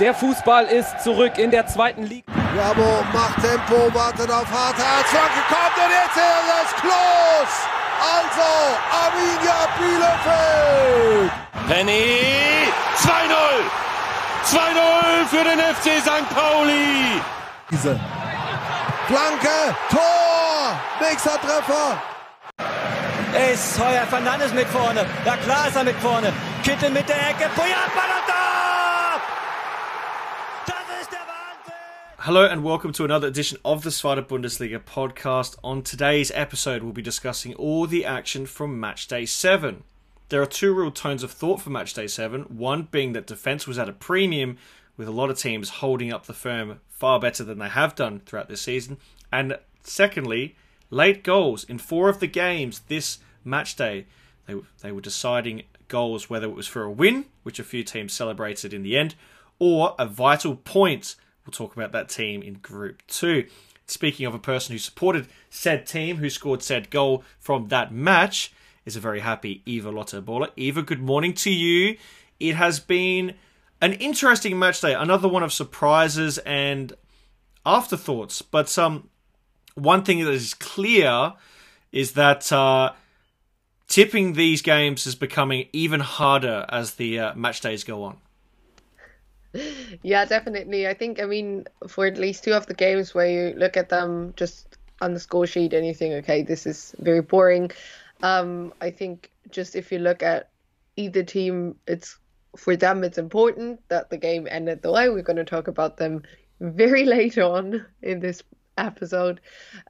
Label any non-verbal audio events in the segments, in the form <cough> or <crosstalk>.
Der Fußball ist zurück in der zweiten Liga. Bravo macht Tempo, wartet auf Harthardt. Flanke kommt und jetzt ist es Klos. Also Arminia Bielefeld. Penny 2-0. 2-0 für den FC St. Pauli. Diese Flanke, Tor, nächster Treffer. Ist Heuer Fernandes mit vorne. Ja klar ist er mit vorne. Kittel mit der Ecke. Puyat, Hello and welcome to another edition of the Zweite Bundesliga podcast. On today's episode, we'll be discussing all the action from match day 7. There are two real tones of thought for match day 7, one being that defence was at a premium, with a lot of teams holding up the firm far better than they have done throughout this season, and secondly, late goals in four of the games this match day. They, they were deciding goals whether it was for a win, which a few teams celebrated in the end, or a vital point. We'll talk about that team in Group 2. Speaking of a person who supported said team, who scored said goal from that match, is a very happy Eva Lotta Baller. Eva, good morning to you. It has been an interesting match day, another one of surprises and afterthoughts. But um, one thing that is clear is that uh, tipping these games is becoming even harder as the uh, match days go on. Yeah, definitely. I think, I mean, for at least two of the games where you look at them just on the score sheet and you think, okay, this is very boring. Um, I think just if you look at either team, it's for them it's important that the game ended the way. We're going to talk about them very <laughs> late on in this episode.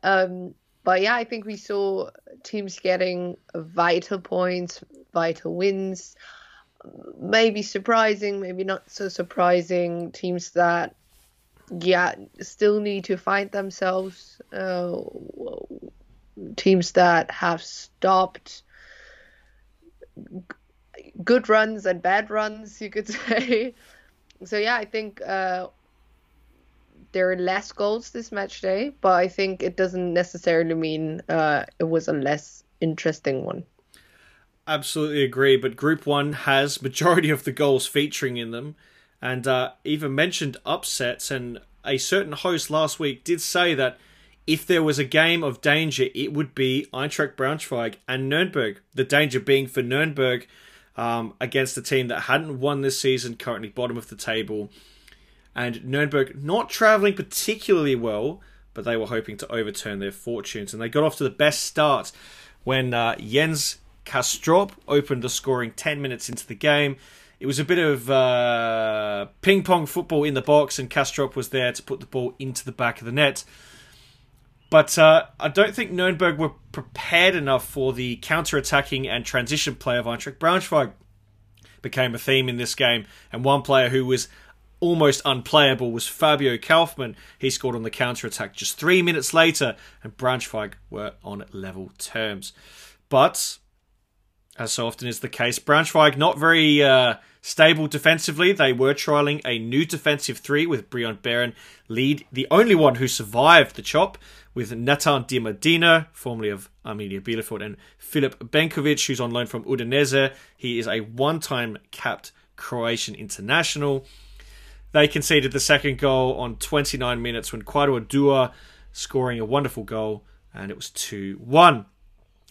Um, but yeah, I think we saw teams getting vital points, vital wins, maybe surprising, maybe not so surprising. Teams that, yeah, still need to find themselves. Uh, teams that have stopped good runs and bad runs, you could <laughs> say. So yeah, I think uh, there are less goals this match day, but I think it doesn't necessarily mean uh, it was a less interesting one. Absolutely agree. But Group One has <laughs> majority of the goals featuring in them, and uh, even mentioned upsets. And a certain host last week did say that if there was a game of danger, it would be Eintracht Braunschweig and Nuremberg. The danger being for Nuremberg um, against a team that hadn't won this season, currently bottom of the table. And Nuremberg not travelling particularly well, but they were hoping to overturn their fortunes. And they got off to the best start when uh, Jens Castrop opened the scoring 10 minutes into the game. It was a bit of uh, ping pong football in the box, and Castrop was there to put the ball into the back of the net. But uh, I don't think Nuremberg were prepared enough for the counter-attacking and transition play of Eintracht Braunschweig. Became a theme in this game, and one player who was almost unplayable was Fabio Kaufmann. He scored on the counter-attack just three minutes later, and Braunschweig were on level terms. But, as so often is the case, Braunschweig not very uh, stable defensively. They were trialing a new defensive three with Brion Barron lead, the only one who survived the chop with Nathan Di Medina, formerly of Arminia Bielefeld, and Filip Benkovic, who's on loan from Udinese. He is a one time capped Croatian international. They conceded the second goal on 29 minutes when Kwadwo Duah scoring a wonderful goal, and it was 2 1.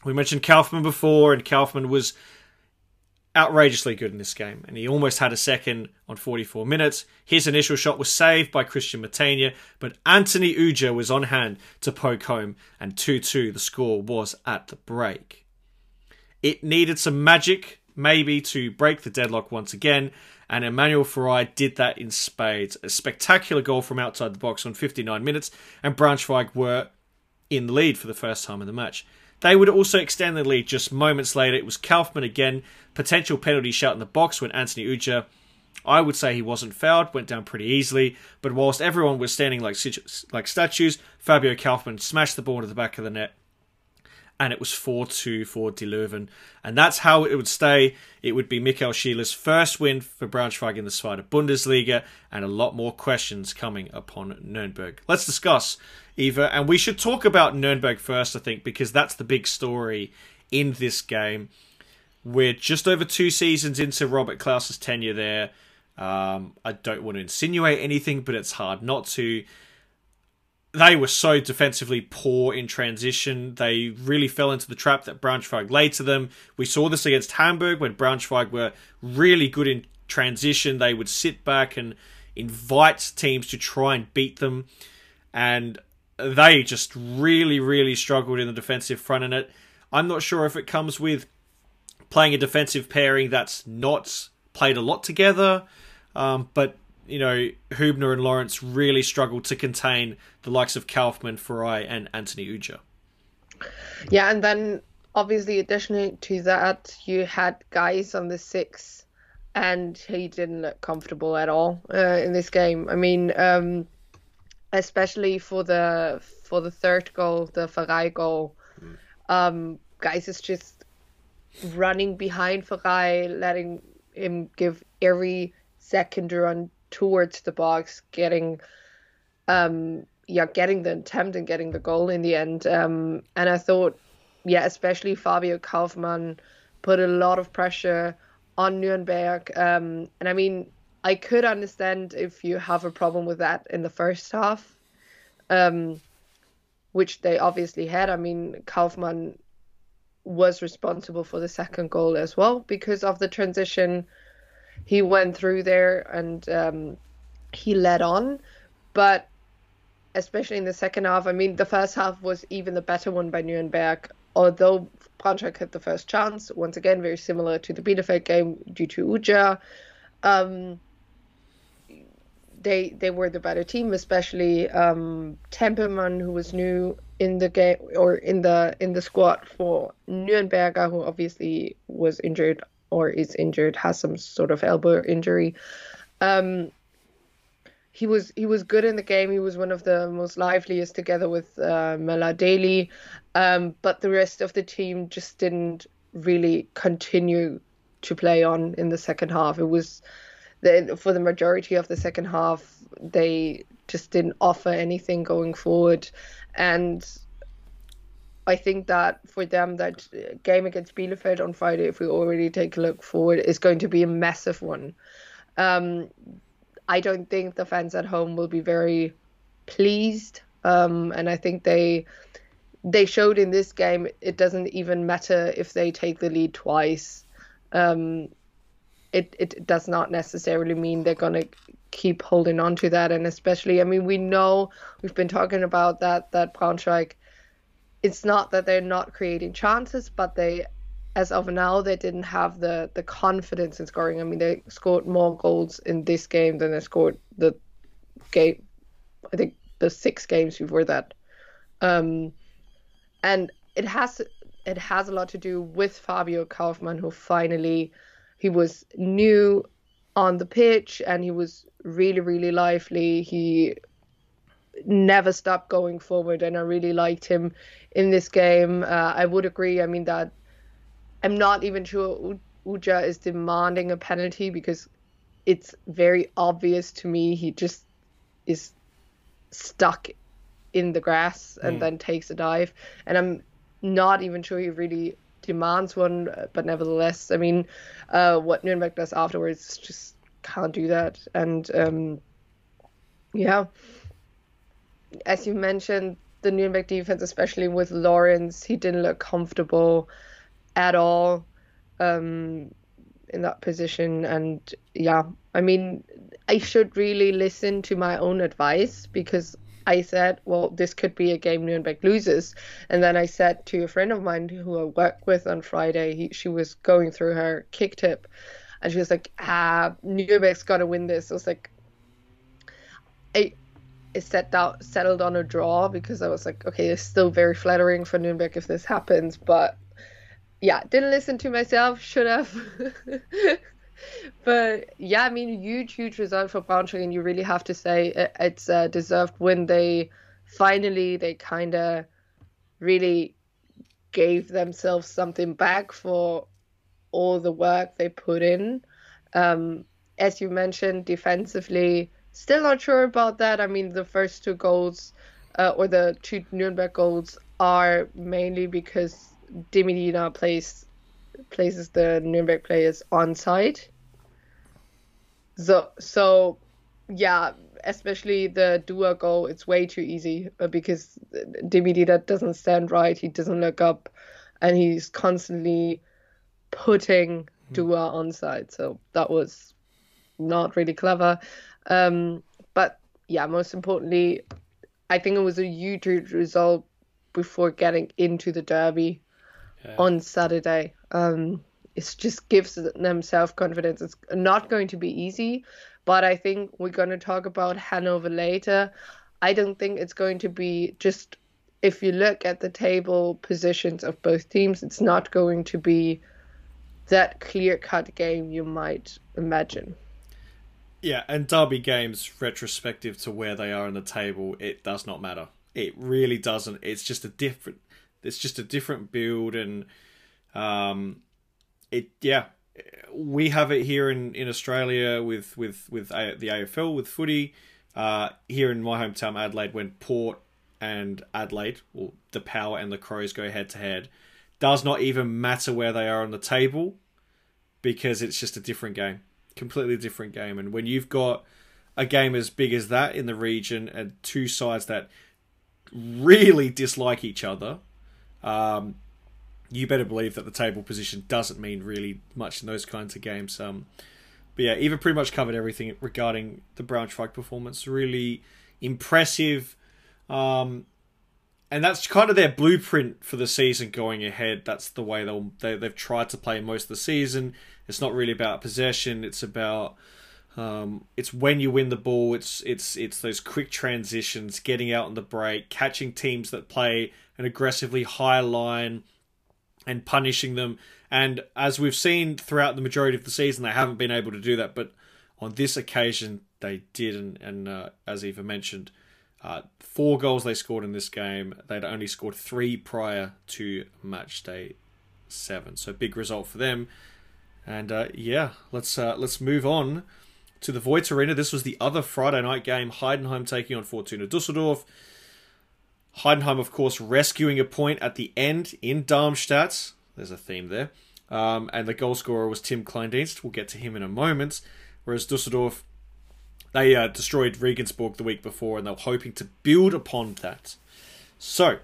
We mentioned Kaufmann before, and Kaufmann was outrageously good in this game, and he almost had a second on 44 minutes. His initial shot was saved by Christian Mathenia, but Anthony Ujah was on hand to poke home, and 2 2 the score was at the break. It needed some magic, maybe, to break the deadlock once again, and Emmanuel Pherai did that in spades. A spectacular goal from outside the box on 59 minutes, and Braunschweig were in the lead for the first time in the match. They would also extend the lead just moments later. It was Kaufmann again, potential penalty shot in the box when Anthony Ujah, I would say he wasn't fouled, went down pretty easily. But whilst everyone was standing like like statues, Fabio Kaufmann smashed the ball into the back of the net, and it was 4 2 for De Leuven. And that's how it would stay. It would be Michael Schiele's first win for Braunschweig in the Zweite Bundesliga, and a lot more questions coming upon Nuremberg. Let's discuss Eva, and we should talk about Nuremberg first, I think, because that's the big story in this game. We're just over two seasons into Robert Klaus's tenure there. Um, I don't want to insinuate anything, but it's hard not to. They were so defensively poor in transition. They really fell into the trap that Braunschweig laid to them. We saw this against Hamburg when Braunschweig were really good in transition. They would sit back and invite teams to try and beat them. And they just really, really struggled in the defensive front. And it, I'm not sure if it comes with playing a defensive pairing that's not played a lot together. Um, but you know, Hubner and Lawrence really struggled to contain the likes of Kaufmann, Pherai, and Anthony Ujah. Yeah, and then obviously, additionally to that, you had Geis on the six, and he didn't look comfortable at all uh, in this game. I mean, um, especially for the for the third goal, the Pherai goal, mm. um, Geis is just running behind Pherai, letting him give every second run towards the box, getting um yeah, getting the attempt and getting the goal in the end. Um and I thought, yeah, especially Fabio Kaufmann put a lot of pressure on Nuremberg. Um and I mean I could understand if you have a problem with that in the first half. Um which they obviously had. I mean, Kaufmann was responsible for the second goal as well because of the transition he went through there and um, he led on. But especially in the second half, I mean, the first half was even the better one by Nuremberg. Although Braunschweig had the first chance, once again, very similar to the Bielefeld game due to Ujah. Um, they they were the better team, especially um, Tempelmann, who was new in the game or in the in the squad for Nürnberger, who obviously was injured or is injured, has some sort of elbow injury. Um, he was he was good in the game. He was one of the most liveliest together with uh, Daly, um, but the rest of the team just didn't really continue to play on in the second half. It was the, for the majority of the second half they just didn't offer anything going forward, and I think that for them, that game against Bielefeld on Friday, if we already take a look forward, is going to be a massive one. Um, I don't think the fans at home will be very pleased, um, and I think they they showed in this game it doesn't even matter if they take the lead twice. Um, it it does not necessarily mean they're gonna keep holding on to that, and especially, I mean, we know we've been talking about that that Braunschweig it's not that they're not creating chances, but they, as of now, they didn't have the the confidence in scoring. I mean, they scored more goals in this game than they scored the game. I think the six games before that, um, and it has it has a lot to do with Fabio Kaufmann, who finally he was new on the pitch and he was really really lively. He never stopped going forward, and I really liked him in this game. Uh, I would agree. I mean that I'm not even sure Ujah is demanding a penalty because it's very obvious to me he just is stuck in the grass and mm. then takes a dive, and I'm not even sure he really demands one. But nevertheless, I mean, uh, what Nuremberg does afterwards just can't do that, and um, yeah. As you mentioned, the Nuremberg defense, especially with Lawrence, he didn't look comfortable at all um, in that position. And yeah, I mean, I should really listen to my own advice because I said, well, this could be a game Nuremberg loses. And then I said to a friend of mine who I worked with on Friday, he, she was going through her kick tip and she was like, ah, Nuremberg's got to win this. I was like, I, is set out, settled on a draw because I was like, okay, it's still very flattering for Nuremberg if this happens, but yeah, didn't listen to myself, should have. <laughs> but yeah, I mean, huge, huge result for Braunschweig, and you really have to say it's a deserved win. They finally, they kind of really gave themselves something back for all the work they put in. Um, as you mentioned, defensively, Still not sure about that. I mean, the first two goals, uh, or the two Nuremberg goals, are mainly because Di Medina plays places the Nuremberg players on side. So so yeah, especially the Duah goal, it's way too easy uh, because Dimitrov doesn't stand right, he doesn't look up, and he's constantly putting Duah onside. So that was not really clever. Um, but yeah, most importantly, I think it was a huge result before getting into the derby yeah. on Saturday. Um, it just gives them self confidence. It's not going to be easy, but I think we're going to talk about Hanover later. I don't think it's going to be just if you look at the table positions of both teams, it's not going to be that clear cut game you might imagine. Yeah, and derby games, retrospective to where they are in the table, it does not matter. It really doesn't. It's just a different. It's just a different build, and um, it yeah, we have it here in, in Australia with with with a, the AFL with footy. Uh, here in my hometown, Adelaide, when Port and Adelaide, or the Power and the Crows go head to head, does not even matter where they are on the table because it's just a different game completely different game. And when you've got a game as big as that in the region and two sides that really dislike each other, um, you better believe that the table position doesn't mean really much in those kinds of games. Um, but yeah, Eva pretty much covered everything regarding the Braunschweig performance. Really impressive. Um, and that's kind of their blueprint for the season going ahead. That's the way they'll, they, they've tried to play most of the season. It's not really about possession. It's about um, it's when you win the ball. It's it's it's those quick transitions, getting out on the break, catching teams that play an aggressively high line, and punishing them. And as we've seen throughout the majority of the season, they haven't been able to do that. But on this occasion, they did. And, and uh, as Eva mentioned, uh, four goals they scored in this game. They'd only scored three prior to match day seven. So big result for them. And uh, yeah, let's uh, let's move on to the Voith Arena. This was the other Friday night game. Heidenheim taking on Fortuna Dusseldorf. Heidenheim, of course, rescuing a point at the end in Darmstadt. There's a theme there. Um, and the goal scorer was Tim Kleindienst. We'll get to him in a moment. Whereas Dusseldorf, they uh, destroyed Regensburg the week before, and they were hoping to build upon that. So,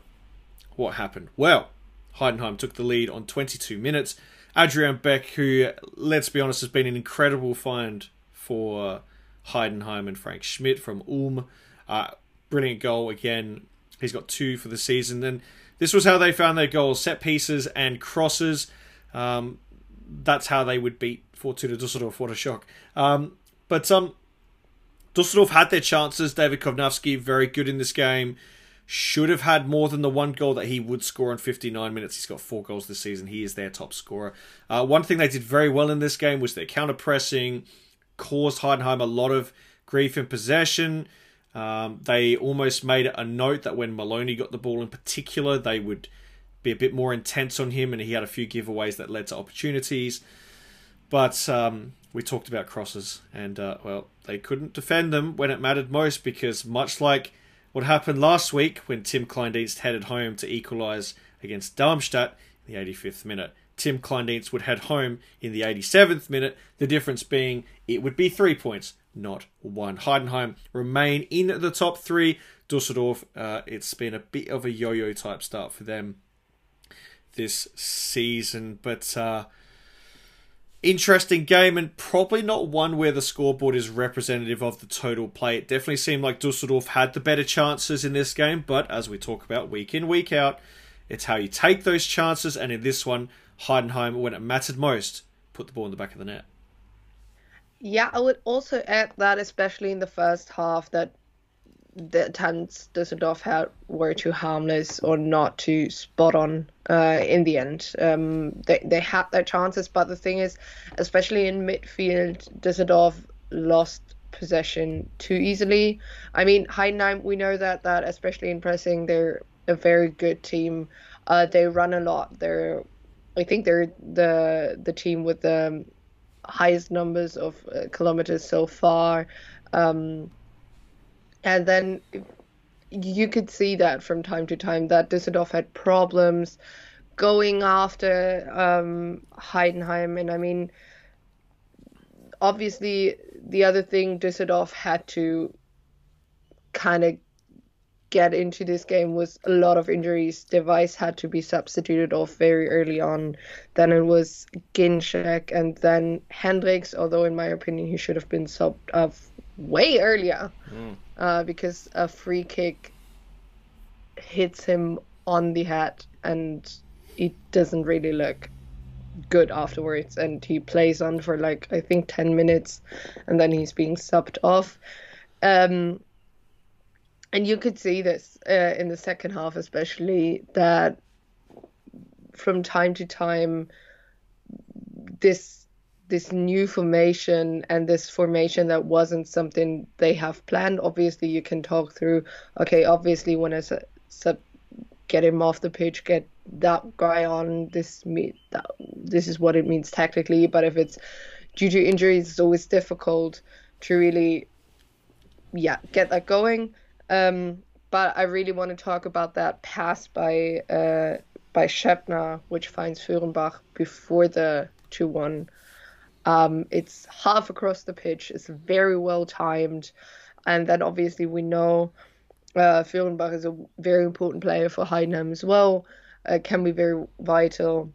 what happened? Well, Heidenheim took the lead on 22 minutes Adrian Beck, who, let's be honest, has been an incredible find for Heidenheim and Frank Schmidt from Ulm. Uh, brilliant goal again. He's got two for the season. And this was how they found their goals set pieces and crosses. Um, that's how they would beat Fortuna Dusseldorf. What a shock. Um, but um, Dusseldorf had their chances. David Kownacki, very good in this game should have had more than the one goal that he would score in 59 minutes. He's got four goals this season. He is their top scorer. Uh, one thing they did very well in this game was their counter pressing caused Heidenheim a lot of grief in possession. Um, they almost made a note that when Maloney got the ball in particular, they would be a bit more intense on him, and he had a few giveaways that led to opportunities. But um, we talked about crosses, and uh, well, they couldn't defend them when it mattered most because, much like what happened last week when Tim Kleindienst headed home to equalise against Darmstadt in the 85th minute. Tim Kleindienst would head home in the 87th minute, the difference being it would be three points, not one. Heidenheim remain in the top three. Dusseldorf, uh, it's been a bit of a yo yo type start for them this season, but uh, interesting game and probably not one where the scoreboard is representative of the total play. It definitely seemed like Dusseldorf had the better chances in this game, but as we talk about week in, week out, it's how you take those chances. And in this one, Heidenheim, when it mattered most, put the ball in the back of the net. Yeah, I would also add that, especially in the first half, that the attempts Düsseldorf had were too harmless or not too spot on uh, in the end. Um, they, they had their chances, but the thing is, especially in midfield, Düsseldorf lost possession too easily. I mean, Heidenheim, we know that, that especially in pressing, they're a very good team. Uh, they run a lot. They're, I think they're the the team with the highest numbers of uh, kilometers so far. Um, and then you could see that from time to time that Düsseldorf had problems going after um, Heidenheim, and I mean, obviously the other thing Düsseldorf had to kind of get into this game was a lot of injuries. de Wijs had to be substituted off very early on. Then it was Ginczek and then Hendricks, although in my opinion he should have been subbed off way earlier mm. Uh, because a free kick hits him on the head and it doesn't really look good afterwards. And he plays on for like I think 10 minutes and then he's being subbed off. Um, and you could see this uh, in the second half especially that from time to time this this new formation and this formation that wasn't something they have planned. Obviously you can talk through okay obviously when I said get him off the pitch get that guy on this me that this is what it means technically but if it's due to injuries it's always difficult to really yeah get that going. Um, but I really want to talk about that pass by uh, by Schöppner, which finds Föhrenbach before the 2 1. Um, it's half across the pitch, it's very well timed. And then obviously we know uh, Föhrenbach is a very important player for Heidenheim as well, uh, can be very vital.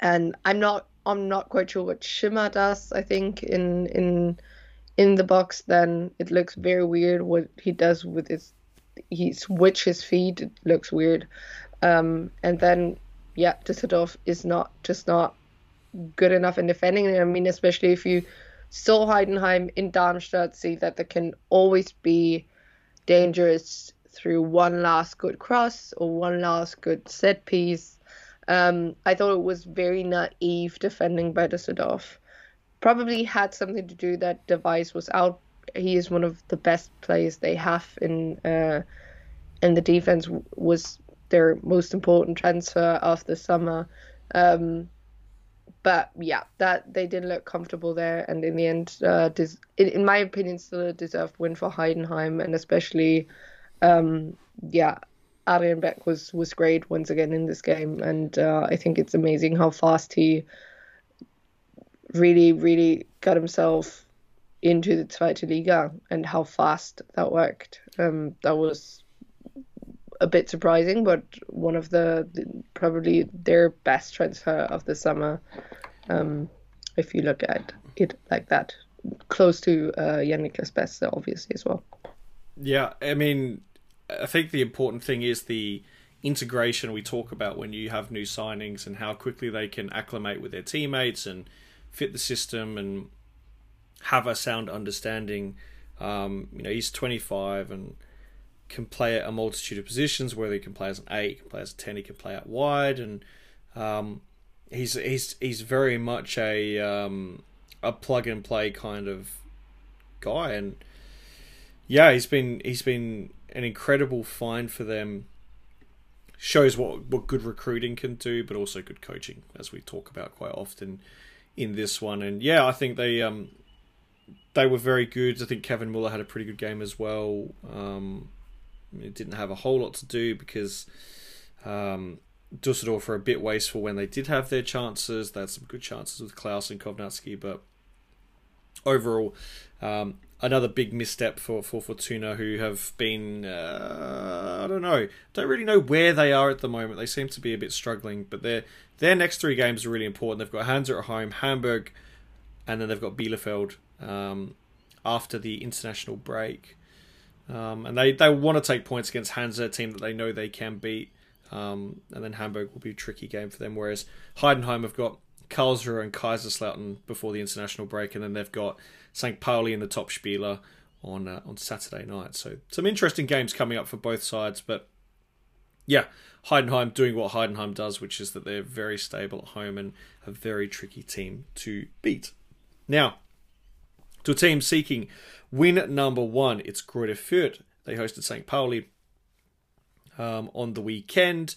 And I'm not I'm not quite sure what Schimmer does. I think in in in the box, then it looks very weird. What he does with his, he switch his feet, it looks weird. Um, and then, yeah, Düsseldorf is not just not good enough in defending. I mean, especially if you saw Heidenheim in Darmstadt, see that they can always be dangerous through one last good cross or one last good set piece. Um, I thought it was very naive defending by Düsseldorf probably had something to do that de Wijs was out. He is one of the best players they have in uh, in the defense. Was their most important transfer of the summer. Um, but yeah, that they didn't look comfortable there, and in the end, uh, des- in, in, my opinion, still a deserved win for Heidenheim, and especially, um, yeah, Adrian Beck was was great once again in this game, and uh, I think it's amazing how fast he really, really got himself into the Zweite Liga and how fast that worked. Um, that was a bit surprising, but one of the, the probably their best transfer of the summer. Um, if you look at it like that, close to uh, Niklas obviously as well. Yeah, I mean, I think the important thing is the integration we talk about when you have new signings and how quickly they can acclimate with their teammates and fit the system and have a sound understanding. Um, you know, he's 25 and can play at a multitude of positions. Whether he can play as an eight, he can play as a ten, he can play out wide, and um, he's he's he's very much a um, a plug and play kind of guy. And yeah, he's been he's been an incredible find for them. Shows what what good recruiting can do, but also good coaching, as we talk about quite often in this one. And yeah, I think they um, they were very good. I think Kevin Muller had a pretty good game as well. Um, it didn't have a whole lot to do because um, Dusseldorf were a bit wasteful when they did have their chances. They had some good chances with Klaus and Kownacki, but overall, um, another big misstep for, for Fortuna, who have been, uh, I don't know, don't really know where they are at the moment. They seem to be a bit struggling, but their their next three games are really important. They've got Hansa at home, Hamburg, and then they've got Bielefeld um, after the international break. Um, and they, they want to take points against Hansa, a team that they know they can beat. Um, and then Hamburg will be a tricky game for them. Whereas Heidenheim have got Karlsruhe and Kaiserslautern before the international break, and then they've got St. Pauli in the Topspiele on uh, on Saturday night. So some interesting games coming up for both sides. But yeah, Heidenheim doing what Heidenheim does, which is that they're very stable at home and a very tricky team to beat. Now, to a team seeking win number one, it's Greuther Fürth. They hosted St. Pauli um, on the weekend.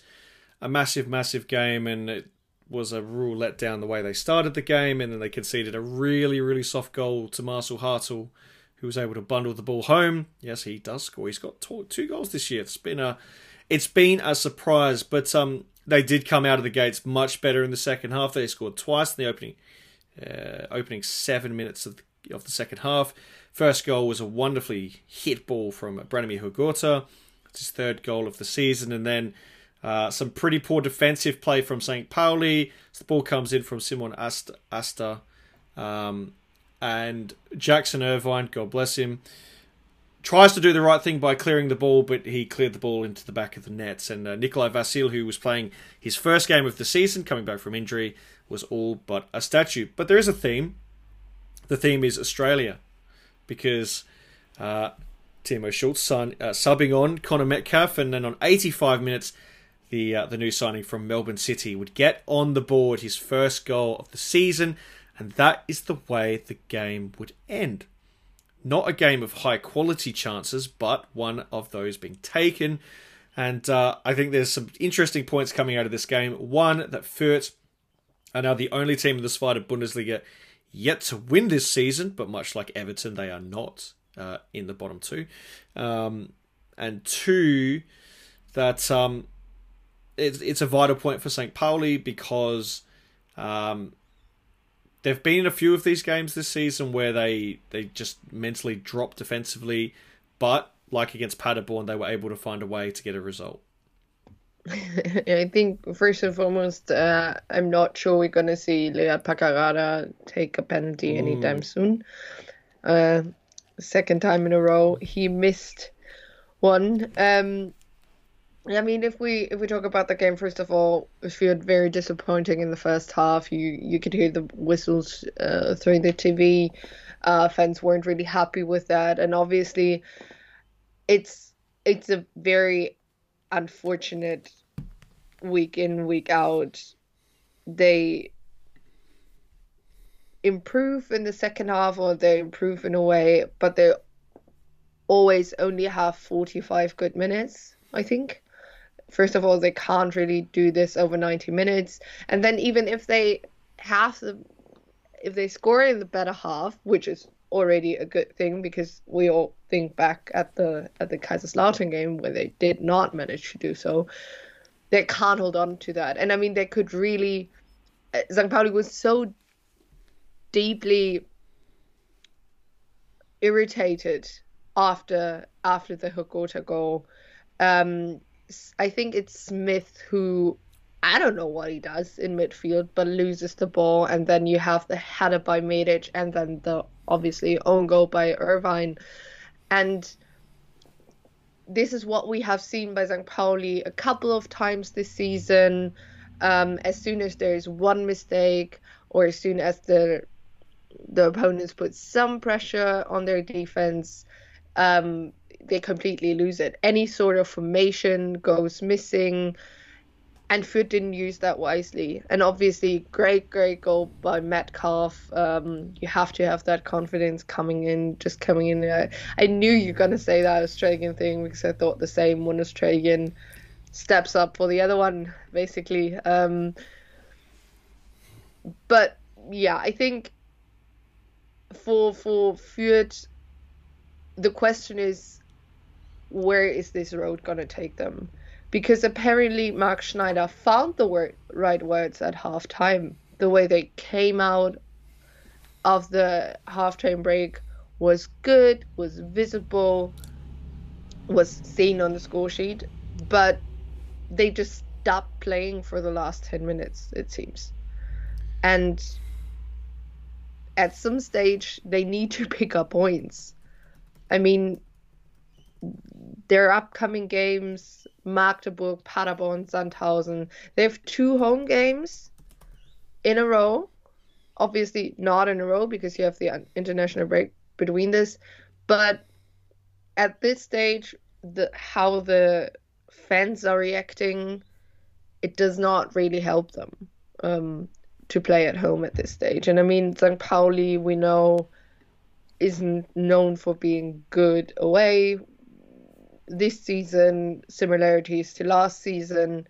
A massive, massive game, and it was a real letdown the way they started the game, and then they conceded a really, really soft goal to Marcel Hartel, who was able to bundle the ball home. Yes, he does score. He's got two goals this year. It's been a, it's been a surprise, but um, they did come out of the gates much better in the second half. They scored twice in the opening, uh, opening seven minutes of the of the second half. First goal was a wonderfully hit ball from Branimir Hrgota. It's his third goal of the season, and then uh, some pretty poor defensive play from St. Pauli. The ball comes in from Simon Asta, Asta um, and Jackson Irvine, God bless him, tries to do the right thing by clearing the ball, but he cleared the ball into the back of the nets. And uh, Nikolai Vasilj, who was playing his first game of the season, coming back from injury, was all but a statue. But there is a theme. The theme is Australia, because uh, Timo Schultz son, uh, subbing on Connor Metcalfe, and then on 85 minutes, the uh, the new signing from Melbourne City would get on the board his first goal of the season, and that is the way the game would end. Not a game of high quality chances, but one of those being taken. And uh, I think there's some interesting points coming out of this game. One, that Fürth are now the only team in the Zweite Bundesliga yet to win this season, but much like Everton, they are not uh, in the bottom two. Um, and two, that um, it's, it's a vital point for St. Pauli because um, They've been in a few of these games this season where they they just mentally drop defensively, but like against Paderborn, they were able to find a way to get a result. <laughs> I think first and foremost, uh, I'm not sure we're going to see Lea Paqarada take a penalty anytime mm. soon. Uh, second time in a row, he missed one. Um, I mean, if we if we talk about the game first of all, it felt very disappointing in the first half. You you could hear the whistles uh, through the TV. Uh, fans weren't really happy with that, and obviously, it's it's a very unfortunate week in week out. They improve in the second half, or they improve in a way, but they always only have forty five good minutes. I think first of all, they can't really do this over 90 minutes. And then even if they have the, if they score in the better half, which is already a good thing because we all think back at the at the Kaiserslautern game where they did not manage to do so. They can't hold on to that, and I mean they could really. Uh, St. Pauli was so deeply irritated after after the Hrgota goal um, I think it's Smith who I don't know what he does in midfield, but loses the ball, and then you have the header by Medic, and then the obviously own goal by Irvine, and this is what we have seen by Zhang Pauli a couple of times this season. Um, as soon as there is one mistake, or as soon as the the opponents put some pressure on their defense, um, they completely lose it. Any sort of formation goes missing, and Fürth didn't use that wisely. And obviously, great, great goal by Metcalfe. Um, you have to have that confidence coming in, just coming in. I, I knew you were gonna say that Australian thing because I thought the same. One Australian steps up for the other one, basically. Um, but yeah, I think for for Fürth, the question is where is this road going to take them? Because apparently Marc Schneider found the word, right words at halftime. The way they came out of the halftime break was good, was visible, was seen on the score sheet, but they just stopped playing for the last 10 minutes, it seems. And at some stage, they need to <laughs> pick up points. I mean, their upcoming games Magdeburg, Paderborn, Sandhausen. They have two home games in a row. Obviously, not in a row because you have the international break between this. But at this stage, the how the fans are reacting, it does not really help them um, to play at home at this stage. And I mean, St. Pauli, we know, isn't known for being good away this season, similarities to last season.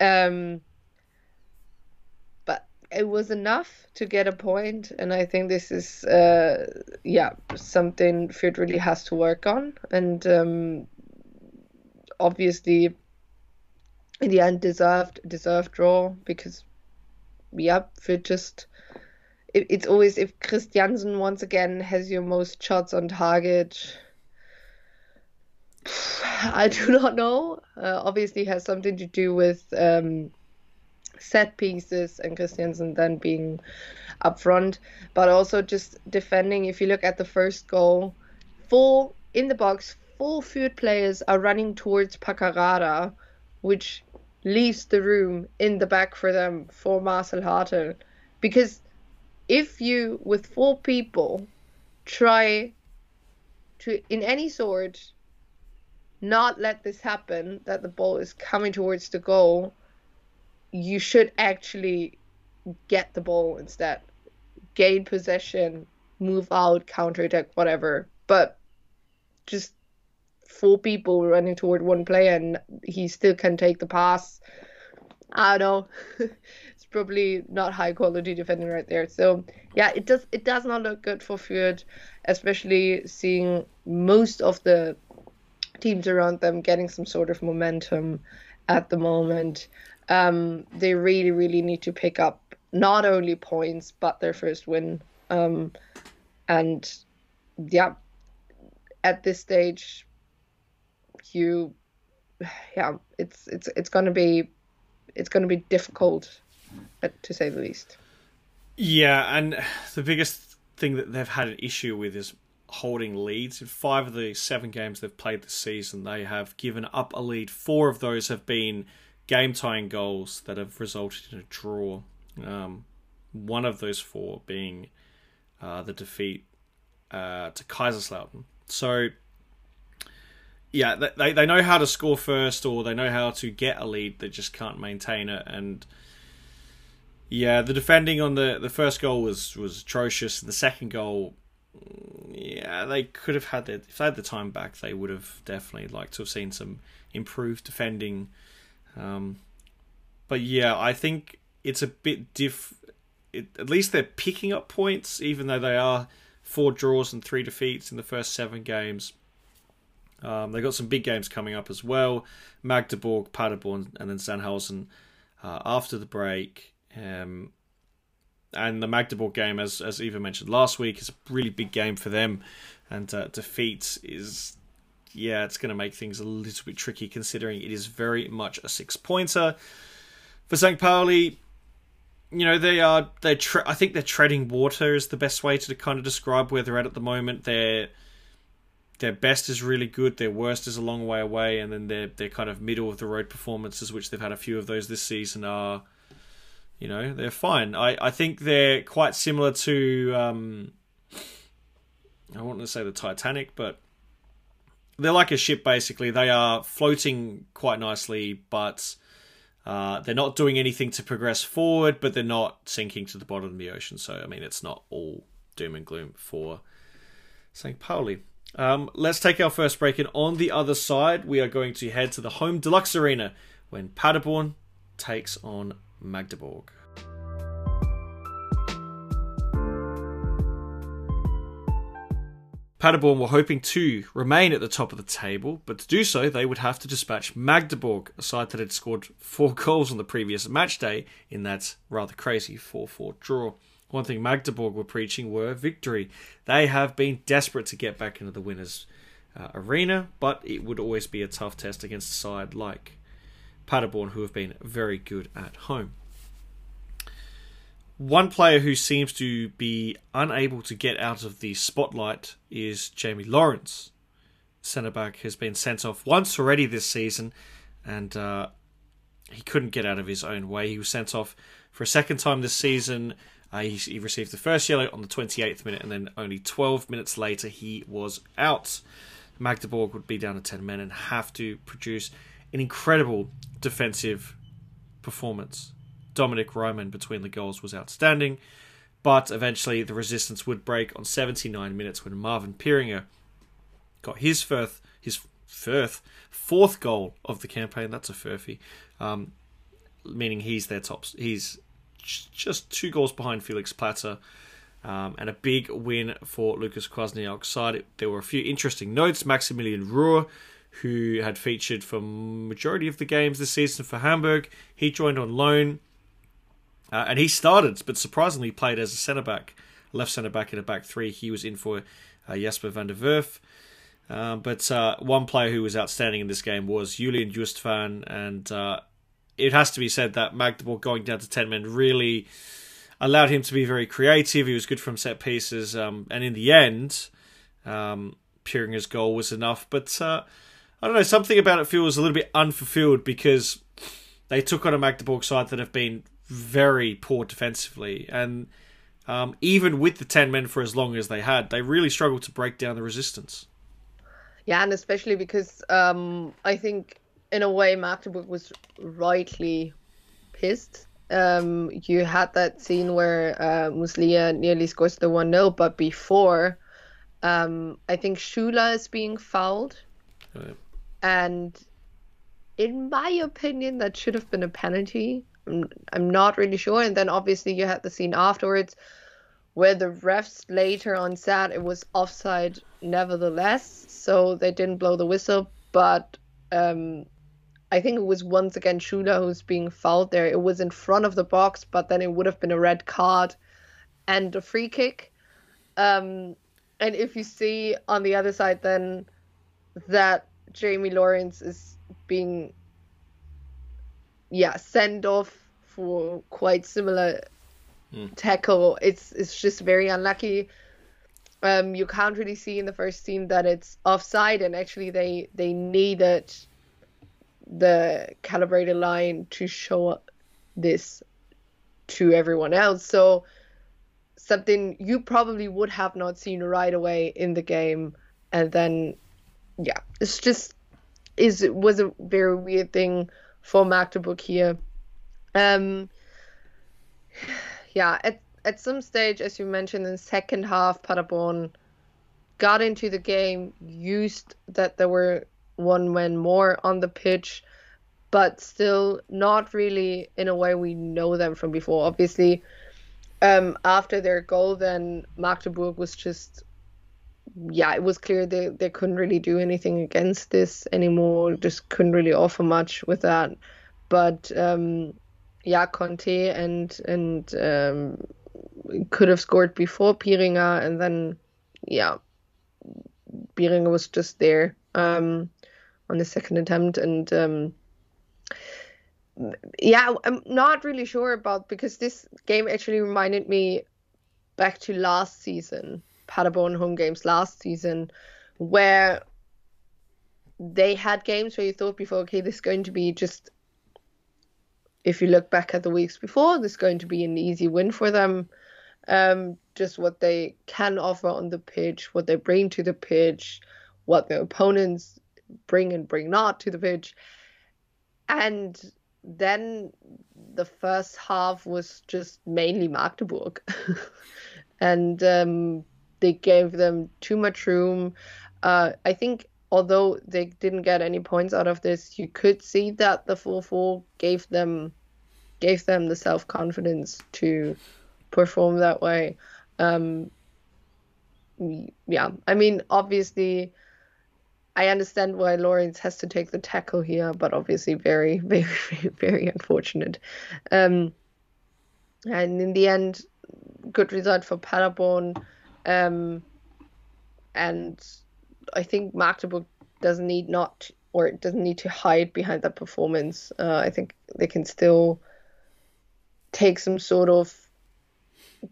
Um, but it was enough to get a point, and I think this is, uh, yeah, something Fürth really has to work on. And um, obviously, in the end, deserved deserved draw because, yeah, Fürth just it's always if Christiansen once again has your most shots on target. I do not know. Uh, obviously, has something to do with um, set pieces and Christiansen then being up front, but also just defending. If you look at the first goal, four in the box, four Fürth players are running towards Paqarada, which leaves the room in the back for them for Marcel Hartel. Because if you, with four people, try to, in any sort, not let this happen, that the ball is coming towards the goal, you should actually get the ball instead. Gain possession, move out, counter attack, whatever. But just four people running toward one player and he still can take the pass. I don't know. <laughs> it's probably not high quality defending right there. So yeah, it does it does not look good for Fürth, especially seeing most of the teams around them getting some sort of momentum at the moment. Um, they really, really need to pick up not only points but their first win. Um, and yeah, at this stage, you, yeah, it's it's it's gonna be it's gonna be difficult, uh, to say the least. Yeah, and the biggest thing that they've had an issue with is holding leads. In five of the seven games they've played this season, they have given up a lead. Four of those have been game tying goals that have resulted in a draw. Um, one of those four being uh, the defeat uh, to Kaiserslautern. So, yeah, they they know how to score first, or they know how to get a lead. They just can't maintain it. And yeah, the defending on the, the first goal was was atrocious. The second goal, yeah, they could have had their, if they had the time back, they would have definitely liked to have seen some improved defending. Um, but yeah, I think it's a bit diff. It, at least they're picking up points, even though they are four draws and three defeats in the first seven games. Um, they've got some big games coming up as well Magdeburg, Paderborn, and then Sandhausen uh, after the break. Um, and the Magdeburg game, as as Eva mentioned last week, is a really big game for them. And uh, defeat is, yeah, it's going to make things a little bit tricky considering it is very much a six pointer. For St. Pauli, you know they are they tre- I think they're treading water is the best way to kind of describe where they're at at the moment. Their their best is really good, their worst is a long way away, and then their their kind of middle of the road performances, which they've had a few of those this season, are you know they're fine. I I think they're quite similar to um, I want to say the Titanic, but they're like a ship basically. They are floating quite nicely, but uh, they're not doing anything to progress forward, but they're not sinking to the bottom of the ocean. So, I mean, it's not all doom and gloom for St. Pauli. Um, let's take our first break, and on the other side, we are going to head to the home deluxe arena when Paderborn takes on Magdeburg. Paderborn were hoping to remain at the top of the table, but to do so, they would have to dispatch Magdeburg, a side that had scored four <laughs> goals on the previous match day in that rather crazy 4 4 draw. One thing Magdeburg were preaching were victory. They have been desperate to get back into the winners' uh, arena, but it would always be a tough test against a side like Paderborn, who have been very good at home. One player who seems to be unable to get out of the spotlight is Jamie Lawrence. Centre back has been sent off once already this season, and uh, he couldn't get out of his own way. He was sent off for a second time this season. Uh, he, he, received the first yellow on the 28th minute, and then only 12 minutes later, he was out. Magdeburg would be down to 10 men and have to produce an incredible defensive performance. Dominic Reimann between the goals was outstanding, but eventually the resistance would break on 79 minutes when Marvin Pieringer got his first, his first, fourth goal of the campaign. That's a furphy, um, meaning he's their top. He's just two goals behind Felix Platte. Um, and a big win for Lucas Kwasniok's side. There were a few interesting notes. Maximilian Ruhr, who had featured for majority of the games this season for Hamburg, he joined on loan Uh, and he started, but surprisingly played as a centre back, left centre back in a back three. He was in for uh, Jasper van der Werf. Um, but uh, one player who was outstanding in this game was Julian Justvan, and uh, it has to be said that Magdeburg going down to 10 men really allowed him to be very creative. He was good from set pieces, um, and in the end, um, goal was enough. But uh, I don't know, something about it feels a little bit unfulfilled because they took on a Magdeburg side that have been very poor defensively, and um, even with the 10 men for as long as they had, they really struggled to break down the resistance. Yeah, and especially because um, I think in a way Magdeburg was rightly pissed. Um, you had that scene where uh, Muslija nearly scores the 1 0, but before, um, I think Schüler is being fouled. And in my opinion, that should have been a penalty. I'm, I'm not really sure. And then obviously you had the scene afterwards where the refs later on said it was offside nevertheless, so they didn't blow the whistle. But um, I think it was once again Schüler who's being fouled there. It was in front of the box, but then it would have been a red card and a free kick. Um, and if you see on the other side, then that Jamie Lawrence is being, yeah, sent off for quite similar tackle. It's it's just very unlucky. Um, you can't really see in the first scene that it's offside, and actually they they needed the calibrated line to show this to everyone else. So something you probably would have not seen right away in the game, and then yeah, it's just is it was a very weird thing for Magdeburg here. Um, yeah, at at some stage, as you mentioned, in second half, Paderborn got into the game, used that there were one man more on the pitch, but still not really in a way we know them from before. Obviously, um, after their goal, then Magdeburg was just, yeah, it was clear they, they couldn't really do anything against this anymore, just couldn't really offer much with that. But um, yeah, Conteh and and um, could have scored before Pieringer, and then yeah, Pieringer was just there um, on the second attempt, and um, yeah, I'm not really sure about because this game actually reminded me back to last season, Paderborn home games last season, where they had games where you thought before, okay, this is going to be just if you look back at the weeks before, this is going to be an easy win for them. Um, just what they can offer on the pitch, what they bring to the pitch, what their opponents bring and bring not to the pitch. And then the first half was just mainly Magdeburg. <laughs> and um, they gave them too much room. Uh, I think although they didn't get any points out of this, you could see that the 4-4 gave them gave them the self confidence to perform that way. Um, yeah, I mean, obviously, I understand why Lawrence has to take the tackle here, but obviously, very, <laughs> very, very, unfortunate. Um, and in the end, good result for Paderborn. Um, and I think Magdeburg doesn't need not or doesn't need to hide behind that performance. Uh, I think they can still take some sort of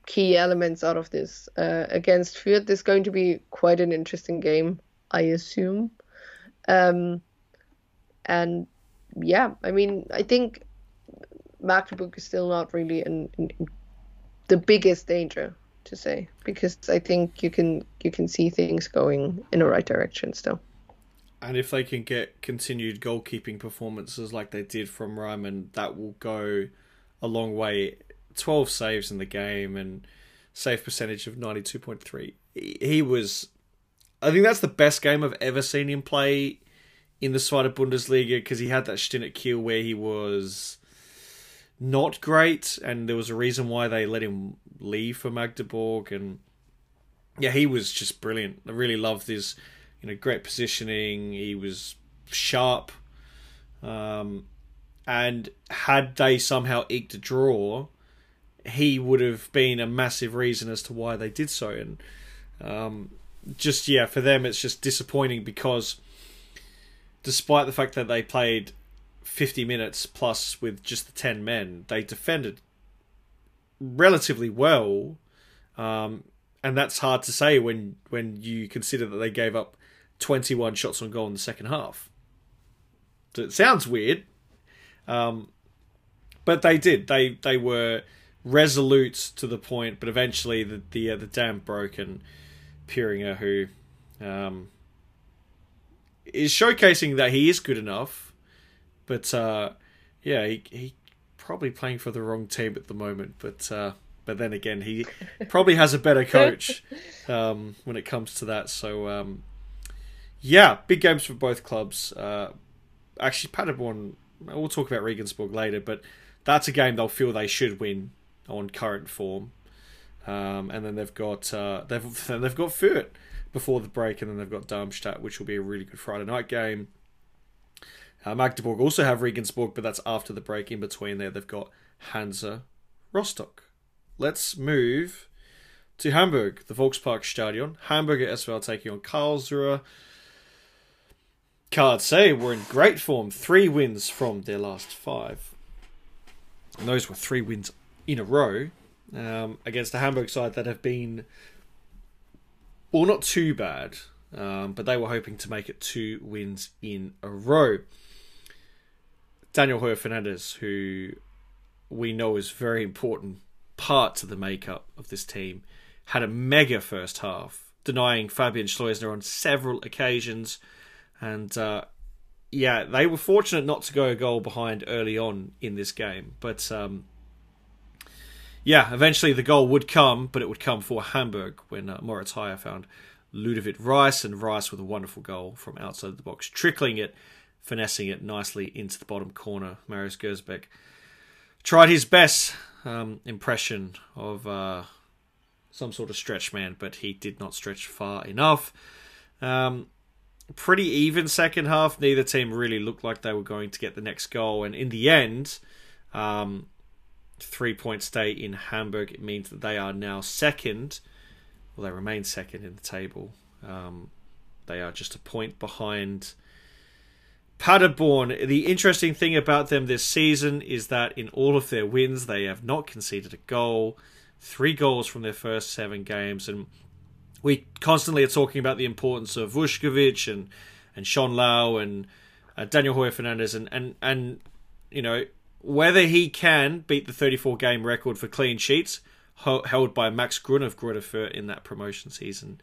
key elements out of this. Uh, against Fürth is going to be quite an interesting game, I assume. Um, and yeah, I mean, I think Magdeburg is still not really in, in the biggest danger to say because I think you can you can see things going in the right direction still. And if they can get continued goalkeeping performances like they did from Reimann, that will go a long way. 12 saves in the game and save percentage of 92.3. He was. I think that's the best game I've ever seen him play in the Zweite Bundesliga because he had that stint at Kiel where he was not great and there was a reason why they let him leave for Magdeburg and yeah he was just brilliant. I really loved his you know great positioning. He was sharp. Um, and had they somehow eked a draw he would have been a massive reason as to why they did so. And um, just yeah, for them, it's just disappointing because despite the fact that they played 50 minutes plus with just the 10 men, they defended relatively well. Um, and that's hard to say when when you consider that they gave up 21 shots on goal in the second half. So it sounds weird, um, but they did. They they were resolute to the point, but eventually the the uh, the dam broke and Pieringer, who um, is showcasing that he is good enough, but uh, yeah, he he probably playing for the wrong team at the moment, but. Uh, but then again, he probably has a better coach <laughs> um, when it comes to that. So, um, yeah, big games for both clubs. Uh, actually, Paderborn, we'll talk about Regensburg later, but that's a game they'll feel they should win on current form. Um, and then they've got uh, they've then <laughs> they've got Fürth before the break, and then they've got Darmstadt, which will be a really good Friday night game. Uh, Magdeburg also have Regensburg, but that's after the break. In between there, they've got Hansa Rostock let's move to Hamburg, the Volkspark Stadion. Hamburger SV taking on Karlsruhe. KRC were in great form, three wins from their last five. And those were three wins in a row um, against the Hamburg side that have been, well, not too bad, um, but they were hoping to make it two wins in a row. Daniel Heuer Fernandes, who we know is very important part to the makeup of this team, had a mega first half, denying Fabian Schleusner on several occasions. And uh, yeah, they were fortunate not to go a goal behind early on in this game. But um, yeah, eventually the goal would come, but it would come for Hamburg when uh, Moritz Heyer found Ludovit Reis, and Reis with a wonderful goal from outside the box, trickling it, finessing it nicely into the bottom corner. Marius Gersbeck tried his best um, impression of uh, some sort of stretch man, but he did not stretch far enough. Um, pretty even second half. Neither team really looked like they were going to get the next goal, and in the end, um, three point stay in Hamburg. It means that they are now second. Well, they remain second in the table. Um, they are just a point behind Paderborn, the interesting thing about them this season is that in all of their wins, they have not conceded a goal. Three goals from their first seven games. And we constantly are talking about the importance of Vuskovic and, and Schonlau and uh, Daniel Heuer Fernandes. And, and, and, you know, whether he can beat the 34 game record for clean sheets held by Max Grün of Greuther in that promotion season.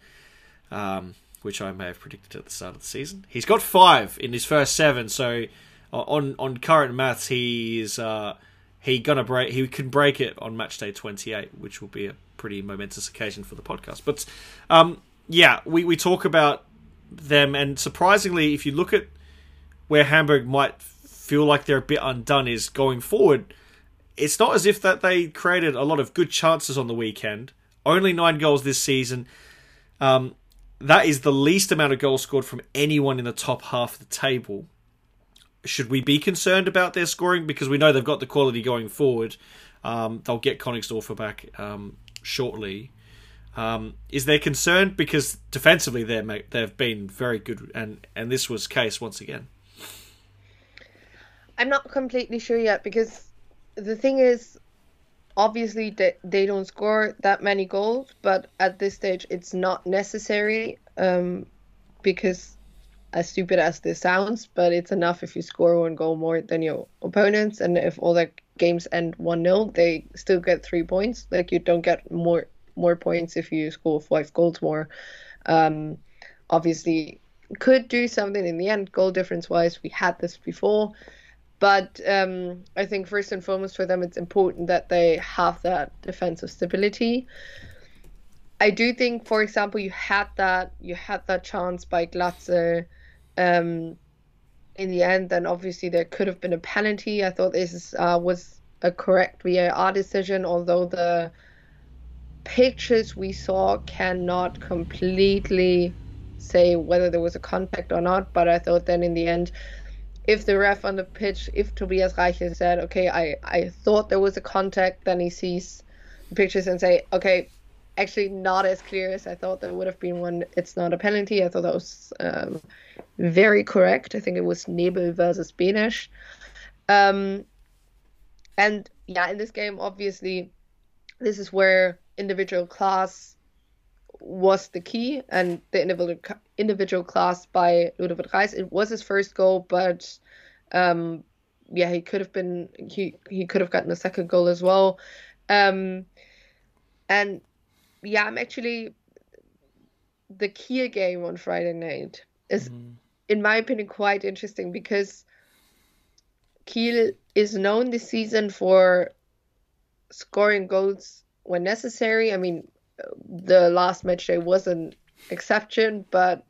Um, which I may have predicted at the start of the season. He's got five in his first seven, so uh, on on current maths, he is uh, he gonna break. He can break it on match day twenty eight, which will be a pretty momentous occasion for the podcast. But um, yeah, we we talk about them, and surprisingly, if you look at where Hamburg might feel like they're a bit undone, is going forward. It's not as if that they created a lot of good chances on the weekend. Only nine goals this season. Um, that is the least amount of goals scored from anyone in the top half of the table. Should we be concerned about their scoring? Because we know they've got the quality going forward. Um, they'll get Königsdorfer back um, shortly. Um, is there concern? Because defensively, they they've been very good, and, and this was case once again. I'm not completely sure yet because the thing is, obviously they, they don't score that many goals, but at this stage it's not necessary um, because as stupid as this sounds, but it's enough if you score one goal more than your opponents, and if all the games end one 0 they still get three points. Like you don't get more more points if you score five goals more. Um, obviously, could do something in the end goal difference wise. We had this before. But um, I think first and foremost for them, it's important that they have that defensive stability. I do think, for example, you had that you had that chance by Glatzel. Um, in the end, then obviously there could have been a penalty. I thought this uh, was a correct VAR decision, although the pictures we saw cannot completely say whether there was a contact or not. But I thought then in the end, if the ref on the pitch, if Tobias Reichel said, okay, I, I thought there was a contact, then he sees pictures and say, okay, actually not as clear as I thought there would have been one. It's not a penalty. I thought that was um, very correct. I think it was Nebel versus Benes. Um, and yeah, in this game, obviously, this is where individual class was the key, and the individual individual class by Ludovit Reis. It was his first goal, but um, yeah, he could have been he he could have gotten a second goal as well. Um, and yeah, I'm actually the Kiel game on Friday night is, mm. in my opinion, quite interesting because Kiel is known this season for scoring goals when necessary. I mean, the last match day was an exception, but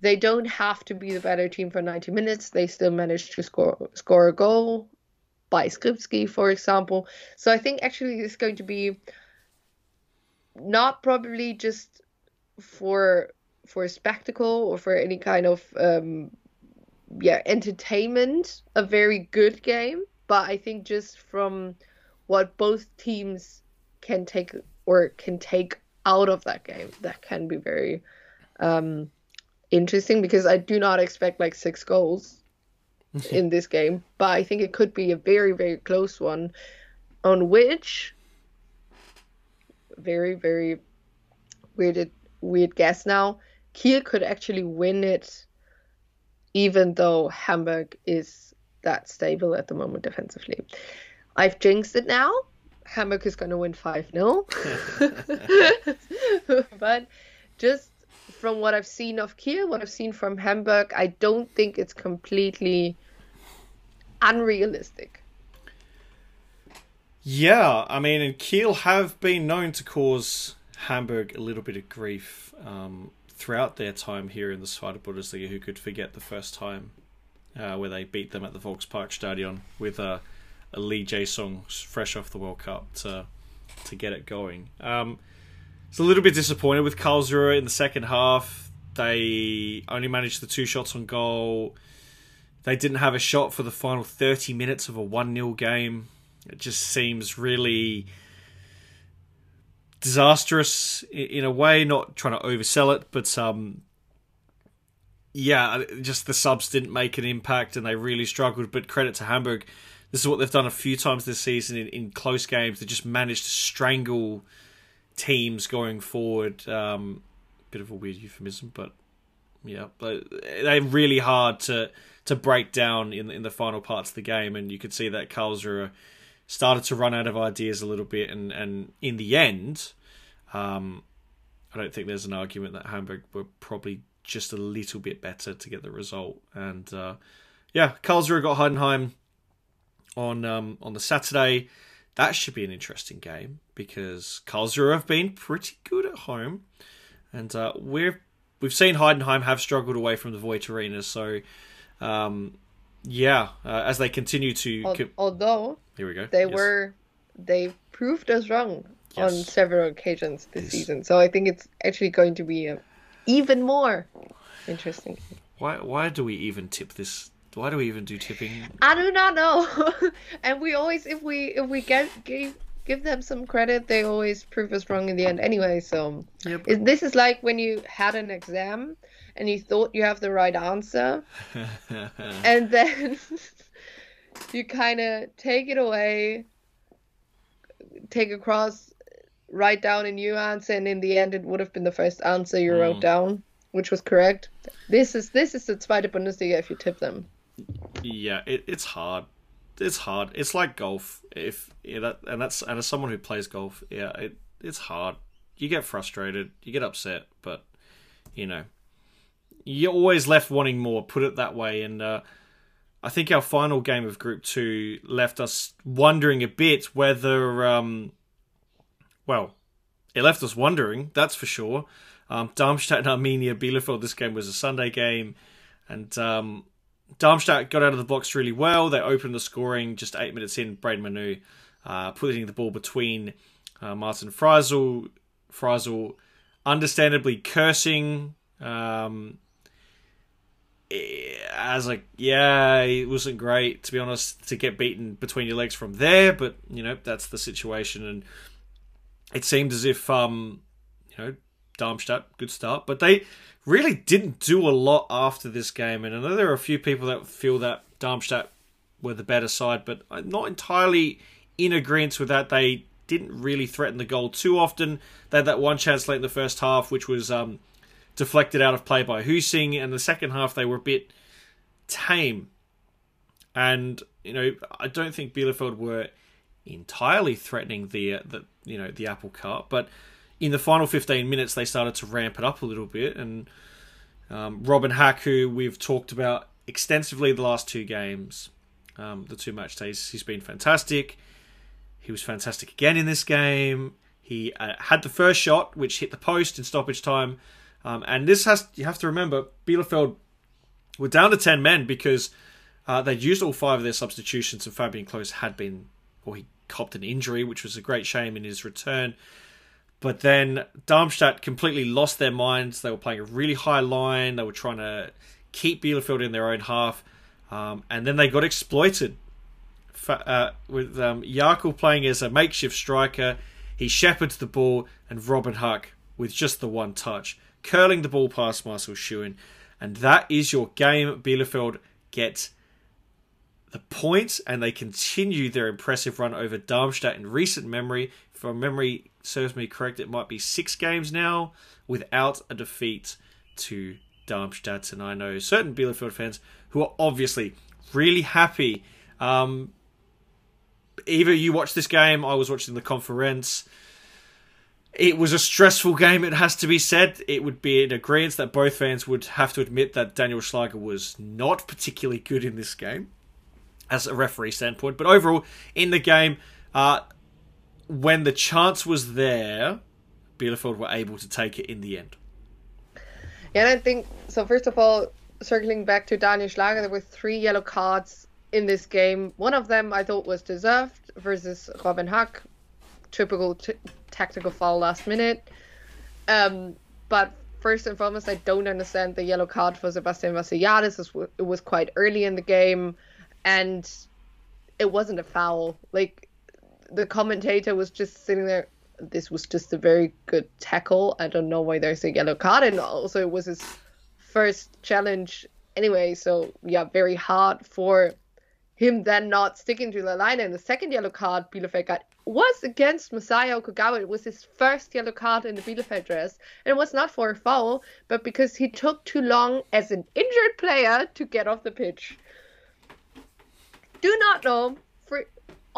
they don't have to be the better team for 90 minutes. They still managed to score score a goal by Skrzybski, for example. So I think actually it's going to be not probably just for for a spectacle or for any kind of um, yeah entertainment a very good game but i think just from what both teams can take or can take out of that game that can be very um, interesting because i do not expect like six goals <laughs> in this game but i think it could be a very very close one on which very very weird weird guess now. Kiel could actually win it, even though Hamburg is that stable at the moment defensively. I've jinxed it now. Hamburg is going to win 5 0. <laughs> <laughs> but just from what I've seen of Kiel, what I've seen from Hamburg, I don't think it's completely unrealistic. Yeah, I mean, and Kiel have been known to cause Hamburg a little bit of grief um, throughout their time here in the Zweite Bundesliga. Who could forget the first time uh, where they beat them at the Volkspark Stadion with a, a Lee Jae Sung fresh off the World Cup to to get it going. Um, it's a little bit disappointed with Karlsruhe in the second half. They only managed the two shots on goal. They didn't have a shot for the final 30 minutes of a 1 0 game. It just seems really disastrous in a way, not trying to oversell it, but um, yeah, just the subs didn't make an impact and they really struggled. But credit to Hamburg, this is what they've done a few times this season in, in close games. They just managed to strangle teams going forward. Um, bit of a weird euphemism, but yeah, but they're really hard to to break down in in the final parts of the game, and you could see that Karlsruhe started to run out of ideas a little bit, and and in the end, um, I don't think there's an argument that Hamburg were probably just a little bit better to get the result. And uh, yeah, Karlsruhe got Heidenheim on um, on the Saturday. That should be an interesting game because Karlsruhe have been pretty good at home, and uh, we've we've seen Heidenheim have struggled away from the Voith Arena. So um, yeah, uh, as they continue to. Although here we go. They yes. were they proved us wrong yes. on several occasions this yes. season. So I think it's actually going to be a, even more interesting. Why why do we even tip this? Why do we even do tipping? I do not know. <laughs> and we always if we if we get give give them some credit, they always prove us wrong in the end anyway. So yep. this is like when you had an exam and you thought you have the right answer, <laughs> and then <laughs> you kind of take it away, take across, write down a new answer, and in the end, it would have been the first answer you mm. wrote down, which was correct. This is this is the Zweite Bundesliga if you tip them. Yeah, it, it's hard. It's hard. It's like golf. If yeah, that and that's and as someone who plays golf, yeah, it it's hard. You get frustrated, you get upset, but you know, you're always left wanting more. Put it that way, and uh, I think our final game of Group Two left us wondering a bit whether, um, well, it left us wondering. That's for sure. Um, Darmstadt and Arminia Bielefeld. This game was a Sunday game, and um, Darmstadt got out of the box really well. They opened the scoring just eight minutes in. Braydon Manu uh, putting the ball between uh, Martin Fraisl. Fraisl, understandably cursing. Um, as like yeah it wasn't great to be honest to get beaten between your legs from there but you know that's the situation and it seemed as if um, you know Darmstadt good start, but they really didn't do a lot after this game. And I know there are a few people that feel that Darmstadt were the better side, but I'm not entirely in agreement with that. They didn't really threaten the goal too often. They had that one chance late in the first half, which was um, deflected out of play by Hüsing, and the second half they were a bit tame. And you know, I don't think Bielefeld were entirely threatening the uh, the you know the apple cart, but in the final 15 minutes they started to ramp it up a little bit. And um, Robin Hack, who we've talked about extensively the last two games, um, the two match days, he's been fantastic. He was fantastic again in this game. He uh, had the first shot, which hit the post in stoppage time. Um, and this has you have to remember Bielefeld were down to ten men because uh, they'd used all five of their substitutions, and Fabian Klos had been, or he copped an injury, which was a great shame in his return. But then Darmstadt completely lost their minds. They were playing a really high line. They were trying to keep Bielefeld in their own half, um, and then they got exploited. Uh, with um, playing as a makeshift striker, he shepherds the ball, and Robin Hack with just the one touch curling the ball past Marcel Schuhen. And that is your game. Bielefeld get the points and they continue their impressive run over Darmstadt in recent memory. If my memory serves me correct, it might be six games now without a defeat to Darmstadt. And I know certain Bielefeld fans who are obviously really happy. Um, either you watched this game, I was watching the conference. It was a stressful game, it has to be said. It would be an agreement that both fans would have to admit that Daniel Schlager was not particularly good in this game, as a referee standpoint. But overall, in the game, uh, when the chance was there, Bielefeld were able to take it in the end. Yeah, and I think so. First of all, circling back to Daniel Schlager, there were three yellow cards in this game. One of them I thought was deserved versus Robin Hack. Typical t- tactical foul last minute. Um, but first and foremost, I don't understand the yellow card for Sebastian Vasiliadis. It was quite early in the game, and it wasn't a foul. Like the commentator was just sitting there. This was just a very good tackle. I don't know why there's a yellow card, and also it was his first challenge anyway. So yeah, very hard for him then not sticking to the line. And the second yellow card Bielefeld got was against Masaya Okugawa. It was his first yellow card in the Bielefeld dress. And it was not for a foul, but because he took too long as an injured player to get off the pitch. Do not know.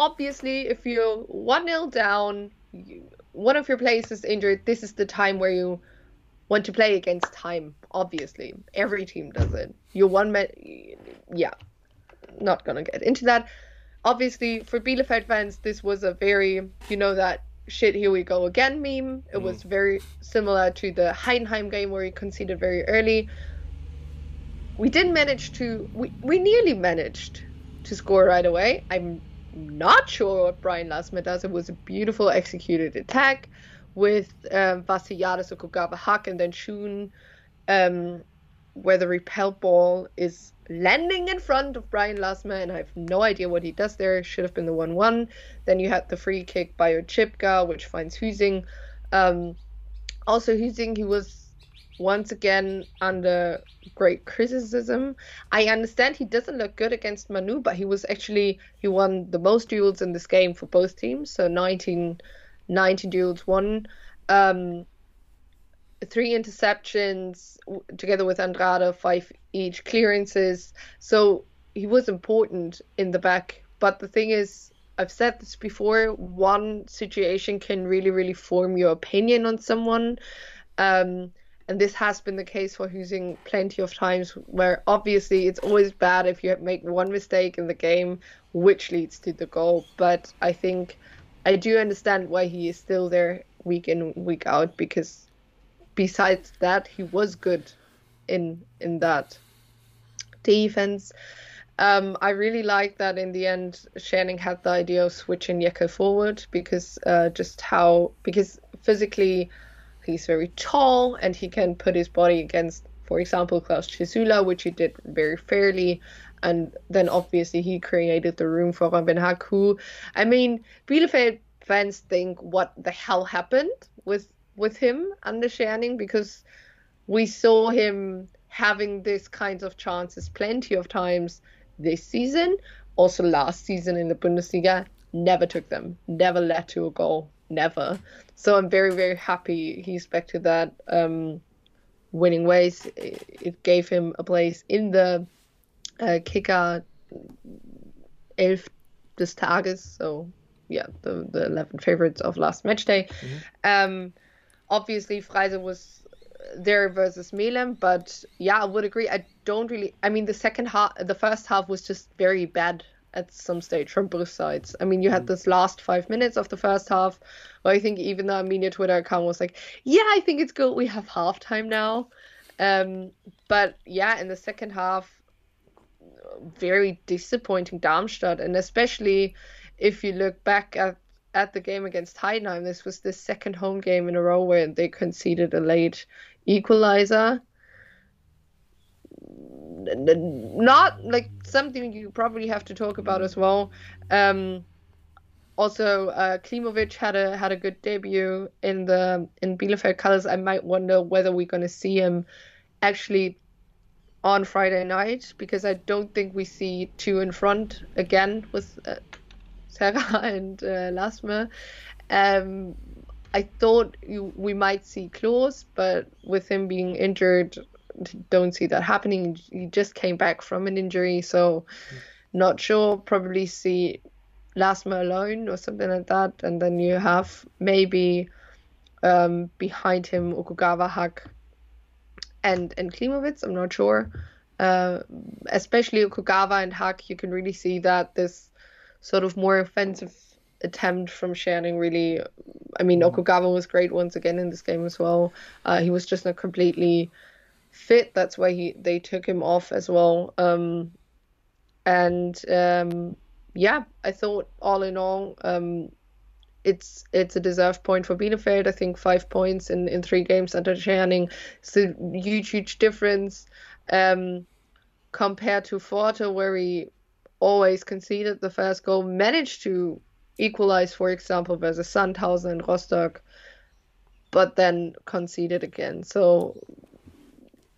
Obviously, if you're 1 0 down, you, one of your players is injured, this is the time where you want to play against time, obviously. Every team does it. You're one man. Yeah, not gonna get into that. Obviously, for Bielefeld fans, this was a very, you know, that shit, here we go again meme. It mm. was very similar to the Heidenheim game where he conceded very early. We didn't manage to, we, we nearly managed to score right away. I'm not sure what Bryan Lasme does. It was a beautiful executed attack with um, Vasiliadis, Okugawa, Hack, and then Shun, um, where the repel ball is landing in front of Bryan Lasme, and I have no idea what he does there. Should have been the 1 1. Then you had the free kick by Oczipka, which finds Hüsing. Um, also, Hüsing, he was once again under great criticism. I understand he doesn't look good against Manu, but he was actually, he won the most duels in this game for both teams. So 19, 19 duels won. Um, three interceptions together with Andrade, five each clearances. So he was important in the back. But the thing is, I've said this before, one situation can really, really form your opinion on someone. Um, and this has been the case for Hüsing plenty of times where obviously it's always bad if you make one mistake in the game which leads to the goal but i think i do understand why he is still there week in week out because besides that, he was good in in that defense. Um, I really like that in the end, Scherning had the idea of switching Jäkel forward because uh, just how because physically he's very tall and he can put his body against, for example, Klaus Gjasula, which he did very fairly. And then obviously he created the room for Robin who, I mean, Bielefeld fans think what the hell happened with with him under Scherning because we saw him having these kinds of chances plenty of times this season, also last season in the Bundesliga, never took them, never led to a goal, never. So I'm very very happy he's back to that um, winning ways. It, it gave him a place in the uh, kicker elf des Tages, so yeah, the, the 11 favorites of last match day. Um, obviously, Fraisl was there versus Mehlem, but yeah, I would agree. I don't really. I mean, the second half, the first half was just very bad at some stage from both sides. I mean, you had this last five minutes of the first half, where I think even the Arminia Twitter account was like, "Yeah, I think it's good. We have halftime now." Um, but yeah, in the second half, very disappointing Darmstadt, and especially if you look back at at the game against Heidenheim, this was the second home game in a row where they conceded a late equalizer. Not like something you probably have to talk about as well. Um, also, uh, Klimowicz had a had a good debut in the in Bielefeld colors. I might wonder whether we're going to see him actually on Friday night because I don't think we see two in front again with uh, Serra <laughs> and uh, Lasme. Um, I thought you, we might see Klos, but with him being injured, don't see that happening. He just came back from an injury, so not sure. Probably see Lasme alone or something like that, and then you have maybe um, behind him Okugawa, Hack, and and Klimowicz. I'm not sure. Uh, especially Okugawa and Hack, you can really see that this sort of more offensive attempt from Scherning really. I mean, Okugawa was great once again in this game as well. Uh, he was just not completely fit. That's why he they took him off as well. Um, and um, yeah, I thought all in all, um, it's it's a deserved point for Bielefeld. I think five points in, in three games under Scherning. It's a huge, huge difference um, compared to Forte, where he always conceded the first goal, managed to equalize, for example, versus Sandhausen and Rostock, but then conceded again. So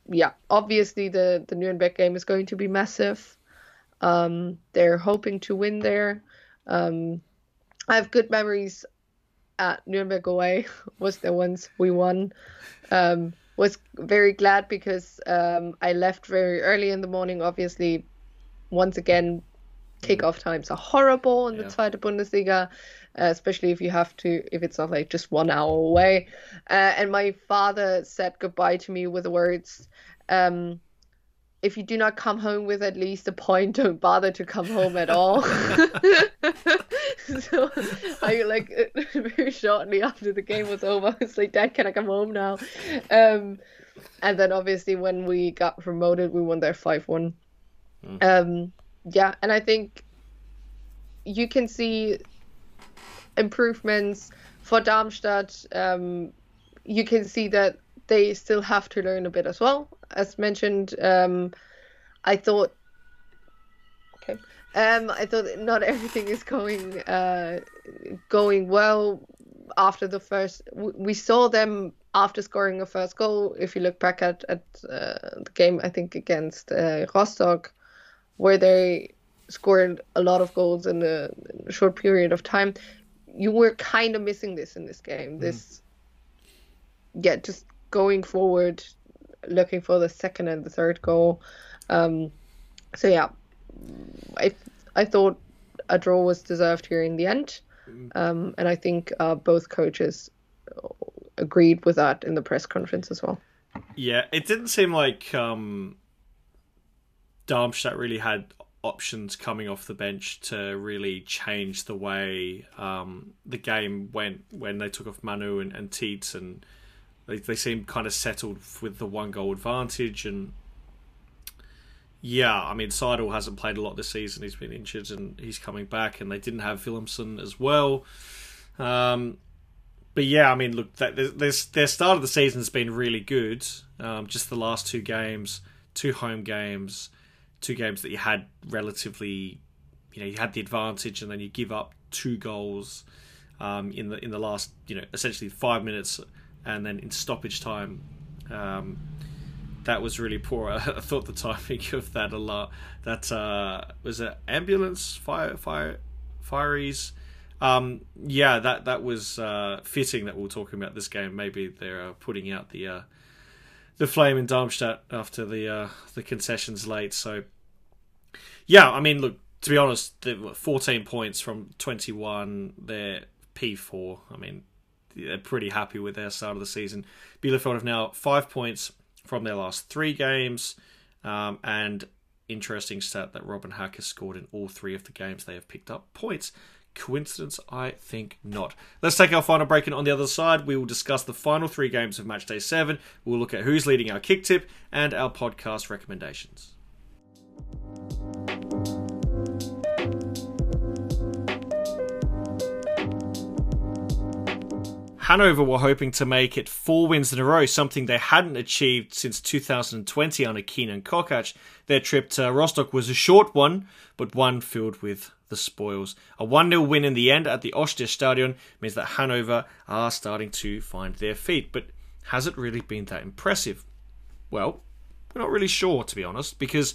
yeah, obviously the the Nuremberg game is going to be massive. Um, they're hoping to win there. Um, I have good memories at Nuremberg away. <laughs> was the ones we won. Um, was very glad because um, I left very early in the morning. Obviously, once again, kickoff times are horrible in the Yeah. Zweite Bundesliga, uh, especially if you have to, if it's not like just one hour away. Uh, and my father said goodbye to me with the words, um, if you do not come home with at least a point, <laughs> don't bother to come home at all. <laughs> so I like <laughs> very shortly after the game was over, I was like, Dad, can I come home now? Um, and then obviously when we got promoted, we won there five one. Um, yeah, and I think you can see improvements for Darmstadt. Um, you can see that they still have to learn a bit as well. As mentioned, um, I thought. Okay. Um, I thought not everything is going uh, going well after the first. We saw them after scoring a first goal. If you look back at at uh, the game, I think against uh, Rostock, where they scored a lot of goals in a, in a short period of time. You were kind of missing this in this game. This, yeah, just going forward, looking for the second and the third goal. Um, so yeah, I I thought a draw was deserved here in the end, um, and I think uh, both coaches agreed with that in the press conference as well. Yeah, it didn't seem like um, Darmstadt really had options coming off the bench to really change the way um, the game went when they took off Manu and, and Tietz, and they, they seemed kind of settled with the one goal advantage. And yeah, I mean, Seydel hasn't played a lot this season. He's been injured and he's coming back, and they didn't have Willemsen as well. Um, but yeah, I mean, look, that, there's, their start of the season has been really good. Um, just the last two games, two home games, two games that you had relatively, you know, you had the advantage, and then you give up two goals. um, in the in the last you know essentially five minutes, and then in stoppage time. Um, that was really poor. <laughs> I, thought the timing <laughs> of that a lot. That uh, was an ambulance fire fire fireys. Um, yeah, that that was uh, fitting that we are talking about this game. Maybe they're uh, putting out the uh, the flame in Darmstadt after the uh, the concessions late. So yeah, I mean, look to be honest, the 14 points from 21. They're P4. I mean, they're pretty happy with their start of the season. Bielefeld have now five points from their last three games, um, and interesting stat that Robin Hack has scored in all three of the games they have picked up points. Coincidence? I think not. Let's take our final break, and on the other side, we will discuss the final three games of Match Day 7. We'll look at who's leading our kick tip and our podcast recommendations. Hanover were hoping to make it four wins in a row, something they hadn't achieved since 2020 under Kenan Kocak. Their trip to Rostock was a short one, but one filled with the spoils. A 1 0 win in the end at the Ostseestadion means that Hanover are starting to find their feet. But has it really been that impressive? Well, we're not really sure, to be honest, because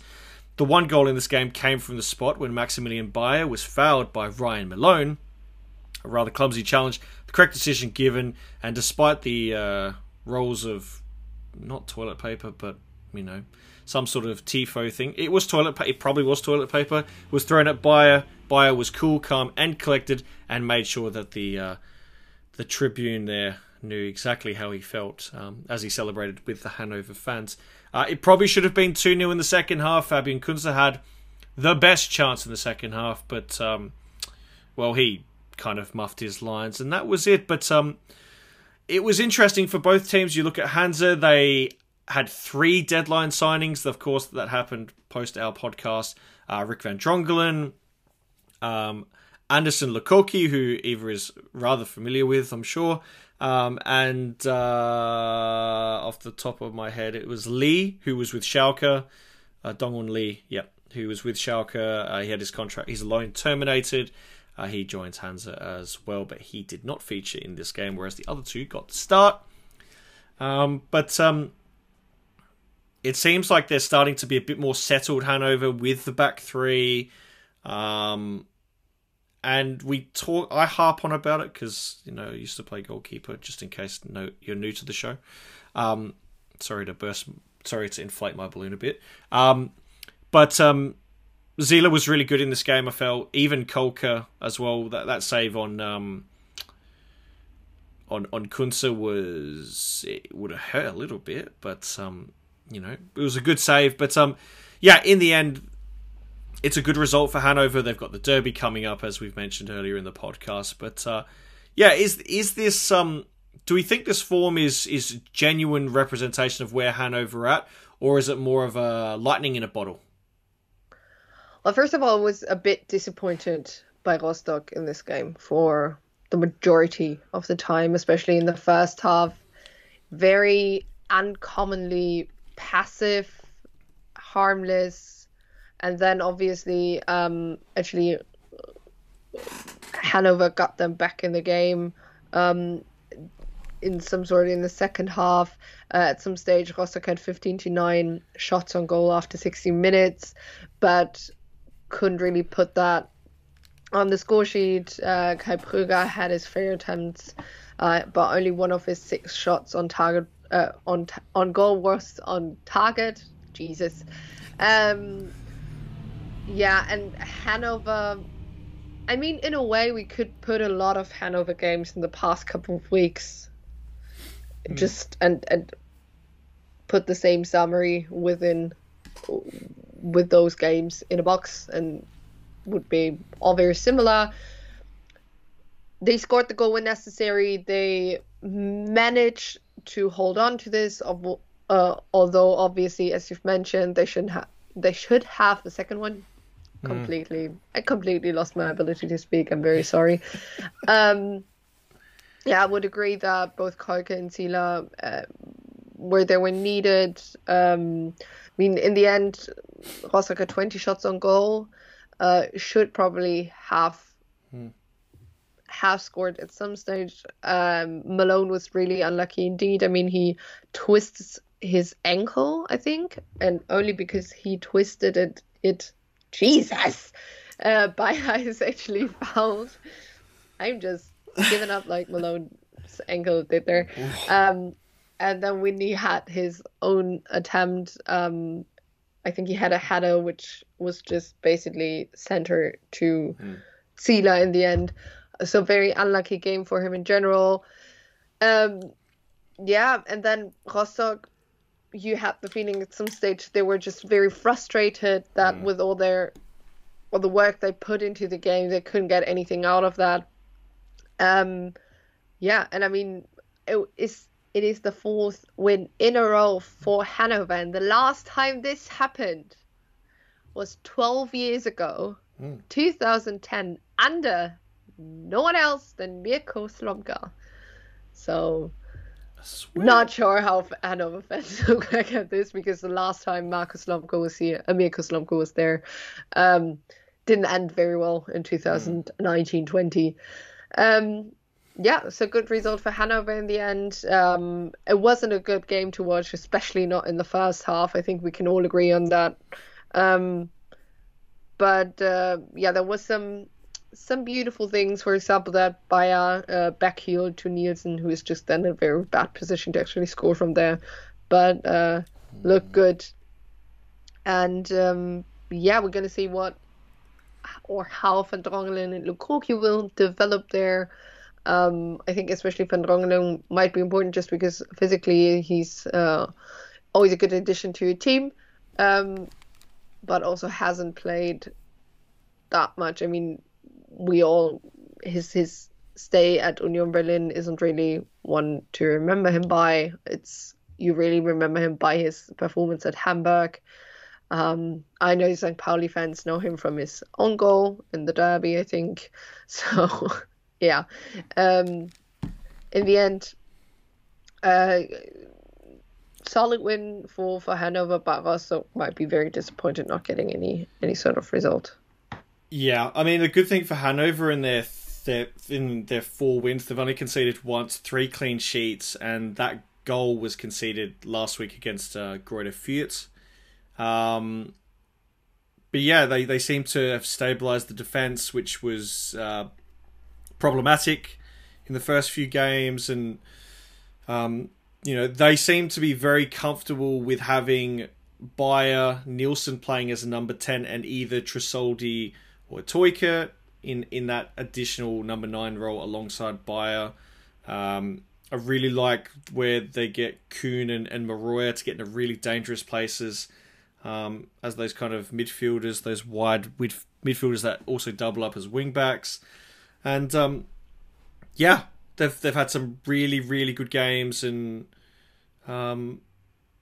the one goal in this game came from the spot when Maximilian Beier was fouled by Ryan Malone a rather clumsy challenge. The correct decision given, and despite the uh, rolls of not toilet paper, but you know some sort of tifo thing, it was toilet. paper. it probably was toilet paper. Was thrown at Beier. Beier was cool, calm, and collected, and made sure that the uh, the Tribune there knew exactly how he felt um, as he celebrated with the Hanover fans. Uh, it probably should have been 2 0 in the second half. Fabian Kunze had the best chance in the second half, but, um, well, he kind of muffed his lines, and that was it. But um, it was interesting for both teams. You look at Hansa; they had three deadline signings. Of course, that happened post our podcast. Uh, Rick Van Drongelen, um, Anderson Lukoki, who Eva is rather familiar with, I'm sure. Um, and uh, off the top of my head, it was Lee, who was with Schalke. Uh, Dongwon Lee, yep, who was with Schalke. Uh, he had his contract, his loan terminated. Uh, he joins Hansa as well, but he did not feature in this game, whereas the other two got the start. Um, but um, it seems like they're starting to be a bit more settled, Hanover, with the back three. Um, and we talk. I harp on about it because you know I used to play goalkeeper. Just in case no, you're new to the show. Um, sorry to burst. Sorry to inflate my balloon a bit. Um, but um, Zieler was really good in this game. I felt even Kolke as well. That that save on um, on on Kunze was it would have hurt a little bit, but um, you know it was a good save. But um, yeah, in the end, it's a good result for Hanover. They've got the derby coming up, as we've mentioned earlier in the podcast. But uh, yeah, is is this um? Do we think this form is is genuine representation of where Hanover are at, or is it more of a lightning in a bottle? Well, first of all, I was a bit disappointed by Rostock in this game for the majority of the time, especially in the first half. Very uncommonly passive, harmless, and then obviously, um, actually, Hanover got them back in the game. Um, in some sort of in the second half. Uh, at some stage, Rostock had 15 to 9 shots on goal after 60 minutes, but couldn't really put that on the score sheet. Uh, Kai Pröger had his fair attempts, uh, but only one of his six shots on target uh, on on goal was on target. Jesus. Um, yeah, and Hanover. I mean, in a way, we could put a lot of Hanover games in the past couple of weeks, mm. just and and put the same summary within with those games in a box and would be all very similar. They scored the goal when necessary. They managed to hold on to this, uh, although obviously, as you've mentioned, they shouldn't have. They should have the second one. Hmm. Completely, mm. I completely lost my ability to speak. I'm very sorry. <laughs> um, yeah, I would agree that both Kolke and Zieler, uh, where they were needed, um, mean, in the end, Rostock had 20 shots on goal. Uh, should probably have hmm. have scored at some stage. Um, Malone was really unlucky indeed. I mean, he twists his ankle, I think, and only because he twisted it, it Jesus, uh, <laughs> Beier is actually fouled. I'm just giving up like Malone's ankle did there. Um, and then he had his own attempt, um, I think he had a header which was just basically center to mm. In the end. So very unlucky game for him in general. Um, yeah, and then Rostock, you had the feeling at some stage they were just very frustrated that mm. with all their all the work they put into the game, they couldn't get anything out of that. Um, yeah, and I mean, it is it is the fourth win in a row for Hanover, and the last time this happened was 12 years ago, mm. 2010, under no one else than Mirko Slomka. So, not sure how Hanover fans <laughs> look like at this because the last time Marcus Slomka was here, uh, Mirko Slomka was there, um, didn't end very well in 2019 20. Um, yeah, so good result for Hanover in the end. Um, it wasn't a good game to watch, especially not in the first half. I think we can all agree on that. Um, but uh, yeah, there was some some beautiful things. For example, that Beier uh, backheel to Nielsen, who is just then in a very bad position to actually score from there, but uh, looked good. And um, yeah, we're gonna see what or how Van Drongelen and Lukoki will develop there. Um, I think especially Van Drongelen might be important just because physically he's uh, always a good addition to your team, um, but also hasn't played that much. I mean, we all his his stay at Union Berlin isn't really one to remember him by. It's you really remember him by his performance at Hamburg. Um, I know St. Pauli fans know him from his own goal in the derby, I think. <laughs> So, yeah. Um, in the end, uh, solid win for, for Hanover, but also might be very disappointed not getting any any sort of result. Yeah, I mean the good thing for Hanover in their in their four wins, they've only conceded once, three clean sheets, and that goal was conceded last week against uh, Greuther. Um, but yeah, they, they seem to have stabilized the defense, which was uh, problematic in the first few games, and um, you know they seem to be very comfortable with having Beier Nielsen playing as a number ten, and either Tresoldi or Toika in in that additional number nine role alongside Beier. Um, I really like where they get Köhn and, and Muroya to get into really dangerous places um, as those kind of midfielders, those wide midfielders that also double up as wingbacks. And um, yeah, they've they've had some really really good games, and um,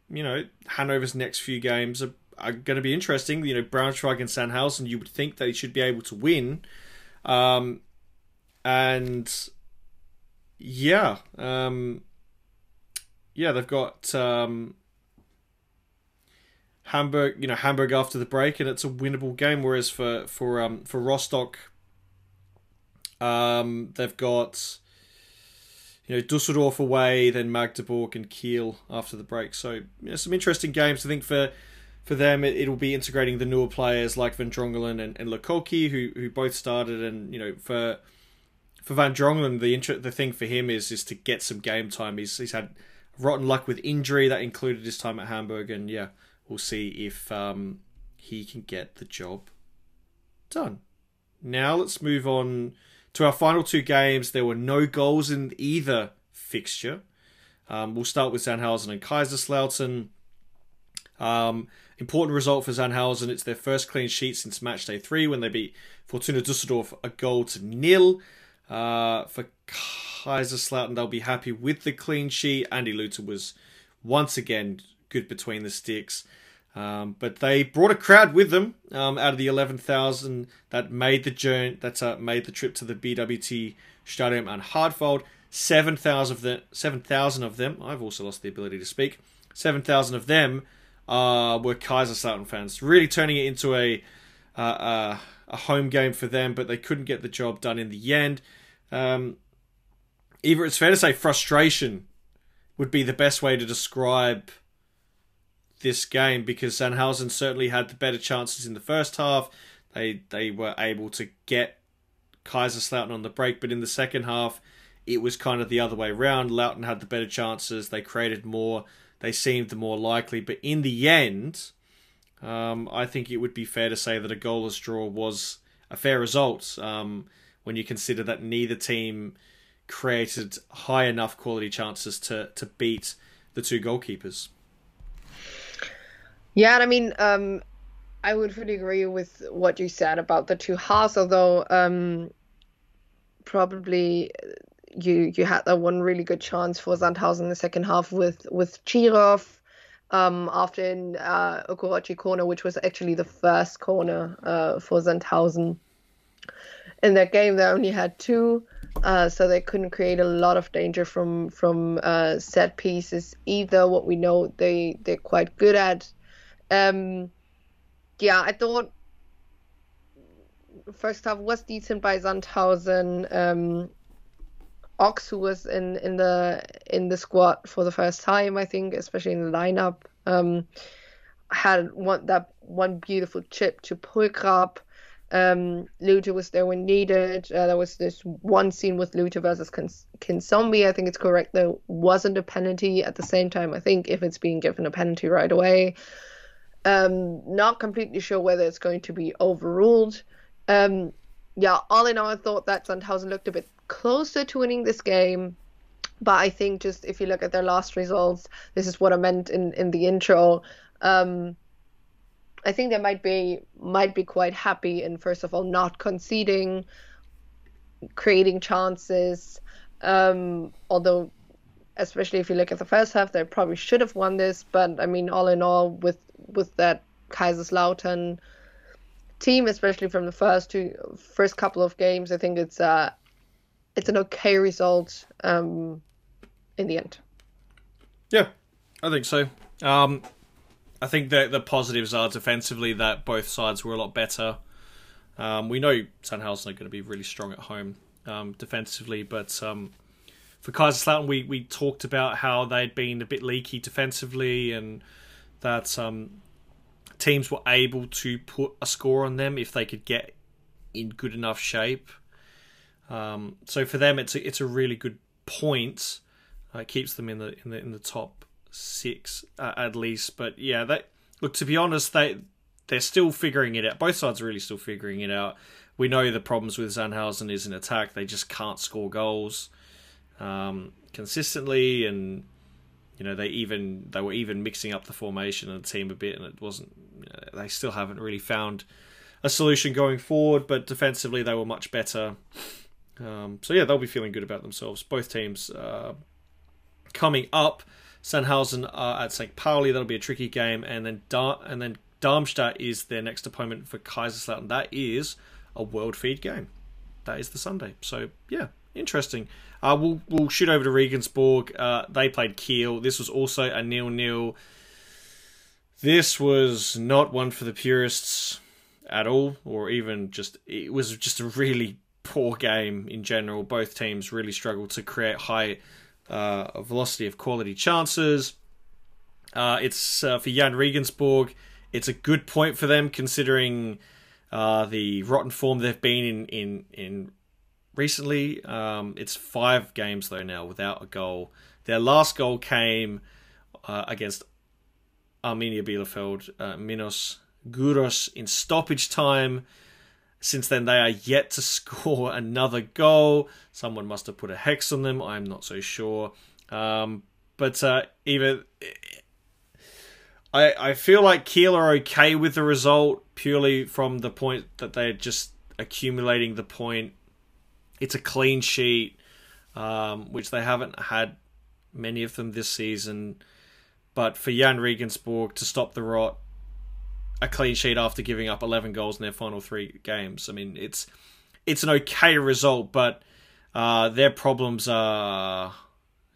you know Hanover's next few games are, are going to be interesting. You know Braunschweig and Sandhausen, you would think that they should be able to win, um, and yeah, um, yeah, they've got um, Hamburg, you know, Hamburg after the break, and it's a winnable game. Whereas for for um for Rostock, um they've got you know Dusseldorf away, then Magdeburg and Kiel after the break. So you know, some interesting games. I think for for them, it, will be integrating the newer players like Van Drongelen and, and Lukoki, who who both started, and you know for for Van Drongelen, the inter- the thing for him is is to get some game time. He's he's had rotten luck with injury that included his time at Hamburg, and yeah we'll see if um, he can get the job done. Now let's move on to our final two games. There were no goals in either fixture. Um, we'll start with Sandhausen and Kaiserslautern. Um, important result for Sandhausen. It's their first clean sheet since match day three when they beat Fortuna Dusseldorf a goal to nil. Uh, for Kaiserslautern, they'll be happy with the clean sheet. Andi Luthe was once again good between the sticks. Um, but they brought a crowd with them um, out of the 11,000 that made the journey, that uh, made the trip to the BWT Stadium and Hardtwald. 7,000 of them, 7,000 of them, I've also lost the ability to speak, 7,000 of them uh, were Kaiserslautern fans, really turning it into a, uh, uh, a home game for them, but they couldn't get the job done in the end. Um, either it's fair to say frustration would be the best way to describe this game because Sandhausen certainly had the better chances in the first half. They they were able to get Kaiserslautern on the break, but in the second half, it was kind of the other way around. Lautern had the better chances. They created more. They seemed the more likely. But in the end, um, I think it would be fair to say that a goalless draw was a fair result um, when you consider that neither team created high enough quality chances to, to beat the two goalkeepers. Yeah, and I mean, um, I would fully agree with what you said about the two halves, although um, probably you you had that one really good chance for Sandhausen in the second half with with Zhirov um, after in uh, Okoroji corner, which was actually the first corner uh, for Sandhausen. In that game, they only had two, uh, so they couldn't create a lot of danger from from uh, set pieces either. What we know they they're quite good at. Um, yeah, I thought first half was decent by Sandhausen. Um, Ox, who was in, in the in the squad for the first time, I think, especially in the lineup, um, had one that one beautiful chip to Pulkrab. Um, Luthe was there when needed. Uh, there was this one scene with Luthe versus Kinsombi. I think it's correct. There wasn't a penalty at the same time. I think if it's being given a penalty right away, um, not completely sure whether it's going to be overruled. Um, yeah, all in all, I thought that Sandhausen looked a bit closer to winning this game. But I think just if you look at their last results, this is what I meant in, in the intro. Um, I think they might be might be quite happy in first of all not conceding, creating chances. Um, although, especially if you look at the first half, they probably should have won this. But I mean, all in all, with with that Kaiserslautern team, especially from the first two first couple of games, I think it's uh it's an okay result um in the end. Yeah, I think so. Um, I think that the positives are defensively that both sides were a lot better. Um, we know Sandhausen are going to be really strong at home um, defensively, but um, for Kaiserslautern, we, we talked about how they'd been a bit leaky defensively and that um, teams were able to put a score on them if they could get in good enough shape. Um, so for them, it's a, it's a really good point. Uh, it keeps them in the in the in the top six uh, at least. But yeah, they look to be honest, they they're still figuring it out. Both sides are really still figuring it out. We know the problems with Sandhausen is in attack; they just can't score goals um, consistently, and you know they even they were even mixing up the formation and the team a bit, and it wasn't. They still haven't really found a solution going forward, but defensively they were much better. Um, so yeah, they'll be feeling good about themselves. Both teams uh, coming up. Sandhausen are at St. Pauli. That'll be a tricky game, and then Dar- and then Darmstadt is their next opponent for Kaiserslautern. That is a world feed game. That is the Sunday. So yeah, interesting. Uh, we'll we'll shoot over to Regensburg. Uh, they played Kiel. This was also a nil nil. This was not one for the purists at all, or even just it was just a really poor game in general. Both teams really struggled to create high uh, velocity of quality chances. Uh, it's uh, for Jahn Regensburg. It's a good point for them considering uh, the rotten form they've been in in in recently. Um, it's five games though now without a goal. Their last goal came uh, against Arminia Bielefeld, uh, Minos Gouras in stoppage time. Since then, they are yet to <laughs> score another goal. Someone must have put a hex on them. I'm not so sure. Um, but uh, even I, I feel like Kiel are okay with the result purely from the point that they're just accumulating the point. It's a clean sheet, um, which they haven't had many of them this season. But for Jahn Regensburg to stop the rot a clean sheet after giving up 11 goals in their final three games. I mean, it's it's an okay result, but uh, their problems are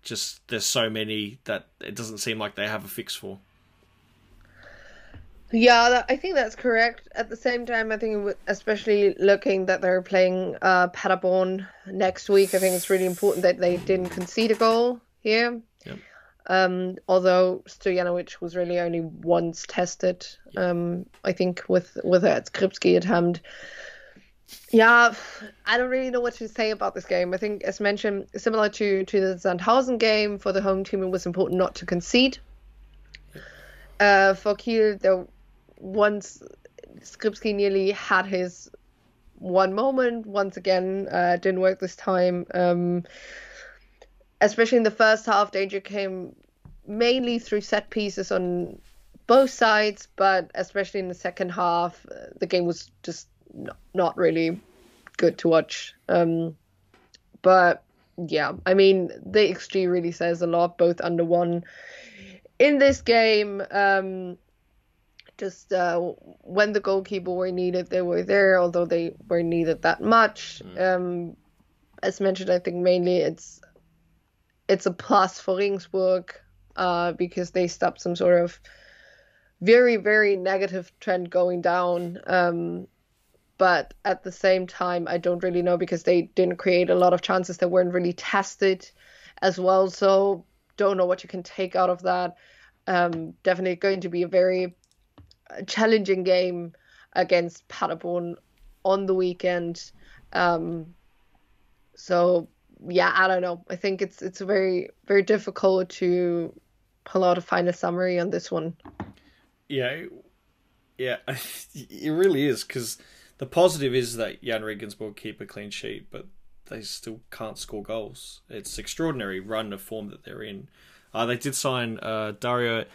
just there's so many that it doesn't seem like they have a fix for. Yeah, I think that's correct. At the same time, I think, especially looking that they're playing uh, Paderborn next week, I think it's really important that they didn't concede a goal here. Yep. Um, although Stojanovic was really only once tested, um, I think with with that Skrzybski attempt. Yeah, I don't really know what to say about this game. I think, as mentioned, similar to to the Sandhausen game for the home team, it was important not to concede. Uh, for Kiel, there once Skrzybski nearly had his one moment. Once again, uh, didn't work this time. Um, especially in the first half, danger came mainly through set pieces on both sides, but especially in the second half, uh, the game was just not, not really good to watch. Um, but yeah, I mean, the XG really says a lot, both under one. In this game, um, just uh, when the goalkeeper were needed, they were there, although they were needed that much. Mm. Um, as mentioned, I think mainly it's it's a plus for Regensburg uh, because they stopped some sort of very very negative trend going down. Um, but at the same time, I don't really know because they didn't create a lot of chances that weren't really tested as well. So don't know what you can take out of that. Um, definitely going to be a very challenging game against Paderborn on the weekend. Um, so yeah, I don't know. I think it's it's very very difficult to pull out a final summary on this one. Yeah, yeah, <laughs> it really is because the positive is that Jahn Regensburg keep a clean sheet, but they still can't score goals. It's extraordinary run of form that they're in. Uh, they did sign uh, Dario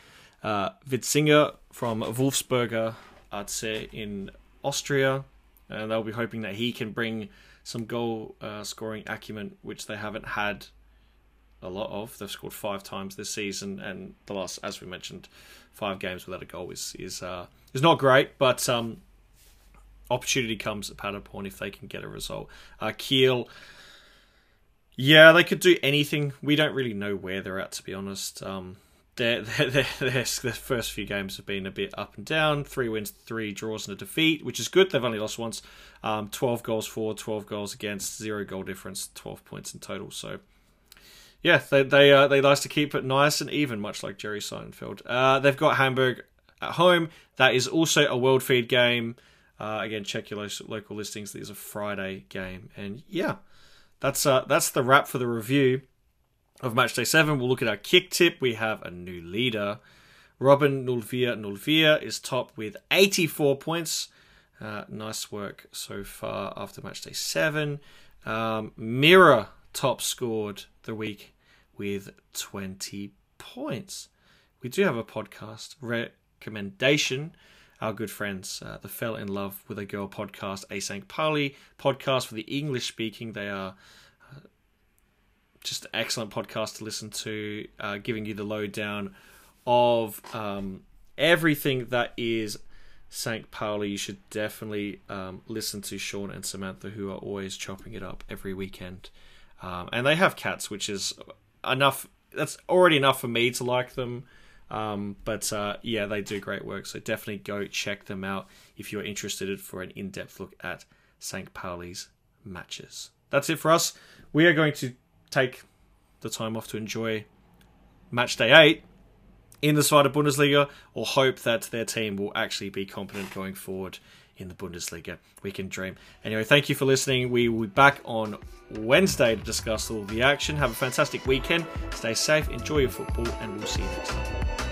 uh, from Wolfsberger say in Austria, and they'll be hoping that he can bring some goal uh, scoring acumen, which they haven't had a lot of. They've scored five times this season, and the last, as we mentioned, five games without a goal is is uh, is not great. But um, opportunity comes at Paderborn if they can get a result. Uh, Kiel, yeah, they could do anything. We don't really know where they're at, to be honest. Um, <laughs> their, their, their, first few games have been a bit up and down. Three wins, three draws, and a defeat, which is good. They've only lost once. Um, 12 goals for, 12 goals against, zero goal difference, 12 points in total. So, yeah, they they uh, they like to keep it nice and even, much like Jerry Seinfeld. Uh, they've got Hamburg at home. That is also a World Feed game. Uh, again, check your local listings. This is a Friday game, and yeah, that's uh, that's the wrap for the review of Matchday 7, we'll look at our kick tip. We have a new leader. Robin Nulvia Nulvia is top with 84 points. Uh, nice work so far after Matchday 7. Um, Mira top scored the week with 20 points. We do have a podcast recommendation. Our good friends, uh, the Fell in Love with a Girl podcast, a St. Pauli podcast for the English speaking. They are just an excellent podcast to listen to, uh, giving you the lowdown of um, everything that is St. Pauli. You should definitely um, listen to Sean and Samantha, who are always chopping it up every weekend. Um, and they have cats, which is enough. That's already enough for me to like them. Um, but uh, yeah, they do great work. So definitely go check them out if you're interested for an in depth look at St. Pauli's matches. That's it for us. We are going to take the time off to enjoy match day eight in the Zweite Bundesliga or hope that their team will actually be competent going forward in the Bundesliga. We can dream. Anyway, thank you for listening. We will be back on Wednesday to discuss all the action. Have a fantastic weekend. Stay safe, enjoy your football, and we'll see you next time.